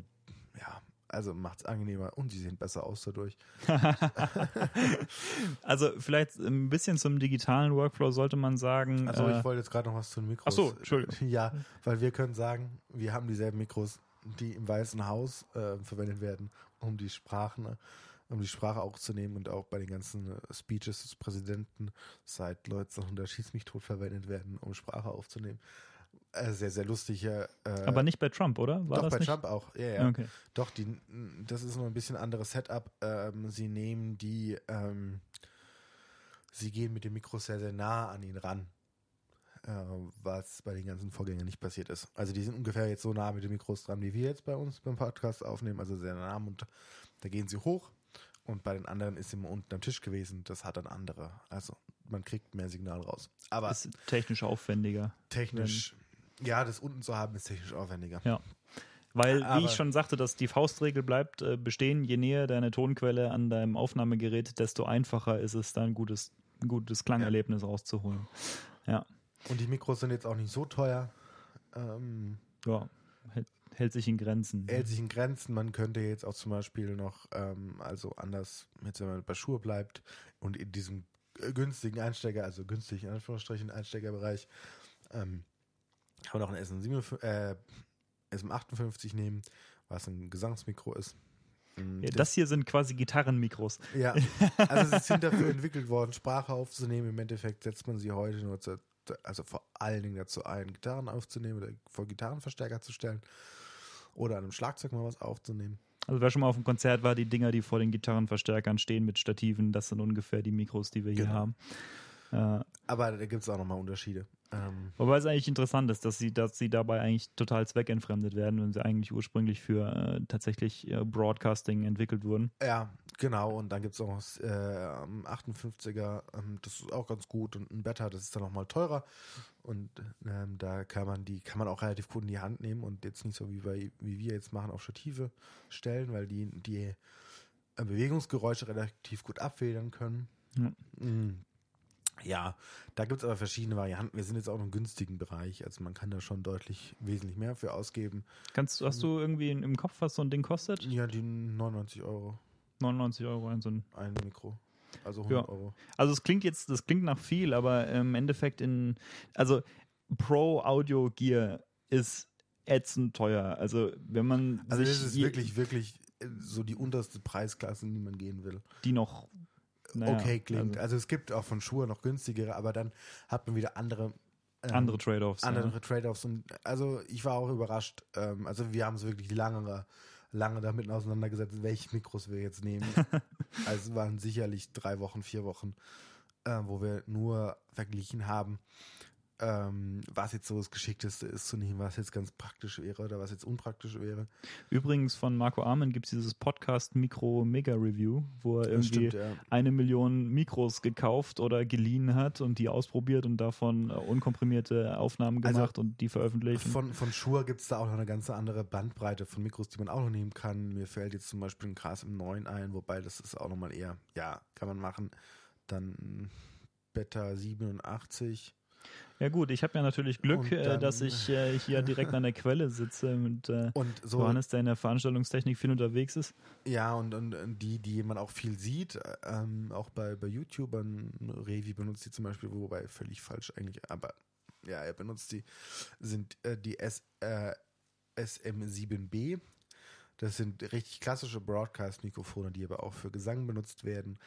ja, also macht es angenehmer und sie sehen besser aus dadurch. also vielleicht ein bisschen zum digitalen Workflow sollte man sagen. Also äh, ich wollte jetzt gerade noch was zu den Mikros. Ach so, Entschuldigung. Ja, weil wir können sagen, wir haben dieselben Mikros, die im Weißen Haus äh, verwendet werden, um die Sprachen, um die Sprache aufzunehmen und auch bei den ganzen äh, Speeches des Präsidenten seit Leute unter Schieß mich tot verwendet werden, um Sprache aufzunehmen. Äh, sehr, sehr lustiger. Äh, aber nicht bei Trump, oder? War doch, das bei nicht? Trump auch. Ja, ja. Okay. Doch, die, das ist nur ein bisschen anderes Setup. Ähm, sie nehmen die, ähm, sie gehen mit dem Mikro sehr, sehr nah an ihn ran. Äh, was bei den ganzen Vorgängern nicht passiert ist. Also die sind ungefähr jetzt so nah mit den Mikros dran, wie wir jetzt bei uns beim Podcast aufnehmen, also sehr nah und da gehen sie hoch und bei den anderen ist sie immer unten am Tisch gewesen, das hat dann andere. Also man kriegt mehr Signal raus. Aber Ist technisch aufwendiger. technisch, ja, das unten zu haben ist technisch aufwendiger. Ja. Weil, wie Aber- ich schon sagte, dass die Faustregel bleibt äh, bestehen, je näher deine Tonquelle an deinem Aufnahmegerät, desto einfacher ist es, da ein gutes, ein gutes Klangerlebnis rauszuholen. Ja, Und die Mikros sind jetzt auch nicht so teuer. Ähm, ja hält, hält sich in Grenzen. hält sich in Grenzen. Man könnte jetzt auch zum Beispiel noch, ähm, also anders, jetzt wenn man bei Schuhe bleibt und in diesem äh, günstigen Einsteiger, also günstig in Anführungsstrichen Einsteigerbereich, ähm, kann man auch ein SM57, äh, SM58 nehmen, was ein Gesangsmikro ist. Ja, das hier sind quasi Gitarrenmikros. Ja, also sie sind dafür entwickelt worden, Sprache aufzunehmen. Im Endeffekt setzt man sie heute nur zu, also vor allen Dingen dazu ein, Gitarren aufzunehmen oder vor Gitarrenverstärker zu stellen oder an einem Schlagzeug mal was aufzunehmen. Also wer schon mal auf dem Konzert war, die Dinger, die vor den Gitarrenverstärkern stehen mit Stativen, das sind ungefähr die Mikros, die wir hier Genau. haben. Äh, Aber da gibt es auch nochmal Unterschiede. Ähm, wobei es eigentlich interessant ist, dass sie, dass sie dabei eigentlich total zweckentfremdet werden, wenn sie eigentlich ursprünglich für äh, tatsächlich äh, Broadcasting entwickelt wurden. ja, genau. Und dann gibt es auch das äh, am 58er, ähm, das ist auch ganz gut. Und ein Beta, das ist dann nochmal teurer. Und ähm, da kann man die, kann man auch relativ gut in die Hand nehmen und jetzt nicht so wie, bei, wie wir jetzt machen, auf Stative stellen, weil die die äh, Bewegungsgeräusche relativ gut abfedern können. Ja. Mm. Ja, da gibt es aber verschiedene Varianten. Wir sind jetzt auch im günstigen Bereich, also man kann da schon deutlich wesentlich mehr für ausgeben. Kannst, hast du irgendwie im Kopf, was so ein Ding kostet? Ja, die 99 Euro 99 Euro ein so ein ein Mikro. Also 100 Ja. Euro. Also es klingt jetzt, das klingt nach viel, aber im Endeffekt in, also Pro Audio Gear ist ätzend teuer. Also wenn man Also das ist wirklich, wirklich äh, so die unterste Preisklasse, in die man gehen will. die noch naja, okay klingt. also Also, es gibt auch von Schuhe noch günstigere, aber dann hat man wieder andere ähm, andere Trade-offs. andere ja. Trade-offs. Und also ich war auch überrascht. Ähm, also wir haben uns wirklich lange, lange damit auseinandergesetzt, welche Mikros wir jetzt nehmen. also es waren sicherlich drei Wochen, vier Wochen, äh, wo wir nur verglichen haben, ähm, was jetzt so das Geschickteste ist zu nehmen, was jetzt ganz praktisch wäre oder was jetzt unpraktisch wäre. Übrigens von Marco Armen gibt es dieses Podcast Mikro Mega Review, wo er irgendwie stimmt, ja. eine Million Mikros gekauft oder geliehen hat und die ausprobiert und davon äh, unkomprimierte Aufnahmen Also gemacht und die veröffentlicht. Von, von Shure gibt es da auch noch eine ganz andere Bandbreite von Mikros, die man auch noch nehmen kann. Mir fällt jetzt zum Beispiel ein KSM9 ein, wobei das ist auch nochmal eher, ja, kann man machen. Dann Beta 87. ja gut, ich habe ja natürlich Glück, äh, dann- dass ich äh, hier direkt an der Quelle sitze mit äh, Und so, Johannes, der in der Veranstaltungstechnik viel unterwegs ist. ja, und, und, und die, die man auch viel sieht, ähm, auch bei, bei YouTubern, Revi benutzt die zum Beispiel, wobei völlig falsch eigentlich, aber ja, er benutzt die, sind äh, die S, äh, SM7B. Das sind richtig klassische Broadcast-Mikrofone, die aber auch für Gesang benutzt werden.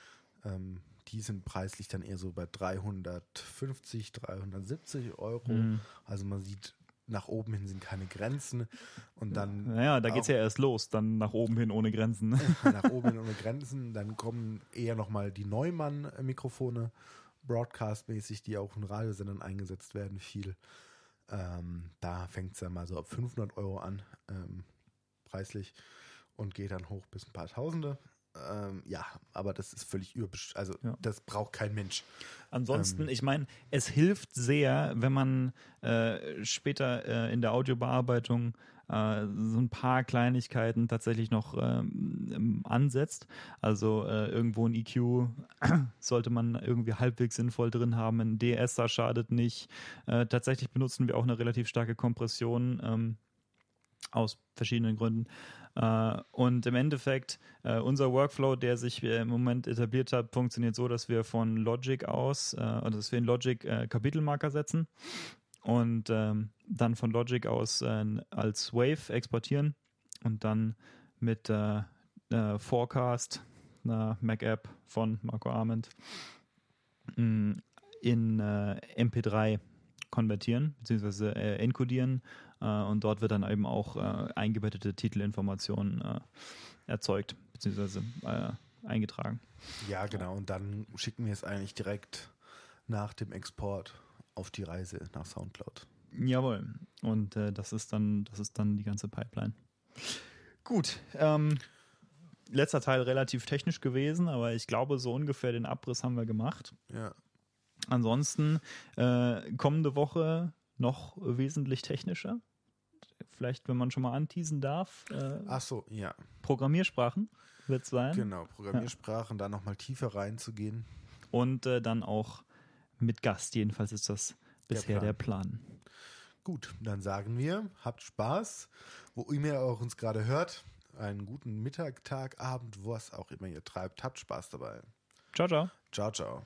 Ähm, die sind preislich dann eher so bei 350, 370 Euro. Mhm. Also man sieht, nach oben hin sind keine Grenzen. Und dann Naja, da auch- geht's ja erst los, dann nach oben hin ohne Grenzen. nach oben hin ohne Grenzen. Dann kommen eher nochmal die Neumann-Mikrofone, broadcastmäßig, die auch in Radiosendern eingesetzt werden, viel. Ähm, da fängt es dann mal so ab 500 Euro an, ähm, preislich, und geht dann hoch bis ein paar Tausende. Ähm, ja, aber das ist völlig überbesch... Also, Ja. das braucht kein Mensch. Ansonsten, Ähm. ich meine, es hilft sehr, wenn man äh, später äh, in der Audiobearbeitung äh, so ein paar Kleinigkeiten tatsächlich noch ähm, ansetzt. Also äh, irgendwo ein EQ sollte man irgendwie halbwegs sinnvoll drin haben. Ein DSer schadet nicht. Äh, tatsächlich benutzen wir auch eine relativ starke Kompression. Ähm, aus verschiedenen Gründen. Äh, und im Endeffekt, äh, unser Workflow, der sich äh, im Moment etabliert hat, funktioniert so, dass wir von Logic aus, oder dass wir in Logic Kapitelmarker setzen und ähm, dann von Logic aus als Wave exportieren und dann mit Forecast, einer Mac-App von Marco Arment, mh, in äh, MP3 konvertieren, beziehungsweise äh, encodieren äh, und dort wird dann eben auch äh, eingebettete Titelinformationen äh, erzeugt, beziehungsweise äh, eingetragen. Ja, genau. Und dann schicken wir es eigentlich direkt nach dem Export auf die Reise nach Soundcloud. Jawohl. Und das ist dann, das ist dann die ganze Pipeline. Gut. Ähm, letzter Teil relativ technisch gewesen, aber ich glaube, so ungefähr den Abriss haben wir gemacht. Ja. Ansonsten äh, kommende Woche noch wesentlich technischer. Vielleicht, wenn man schon mal anteasen darf, äh, Ach so, ja. Programmiersprachen wird es sein. Genau, Programmiersprachen, da nochmal tiefer reinzugehen. Und äh, dann auch mit Gast. Jedenfalls ist das bisher der Plan. Gut, dann sagen wir, habt Spaß, wo immer ihr auch uns gerade hört. Einen guten Mittag, Tag, Abend, was auch immer ihr treibt. Habt Spaß dabei. Ciao, ciao. Ciao, ciao.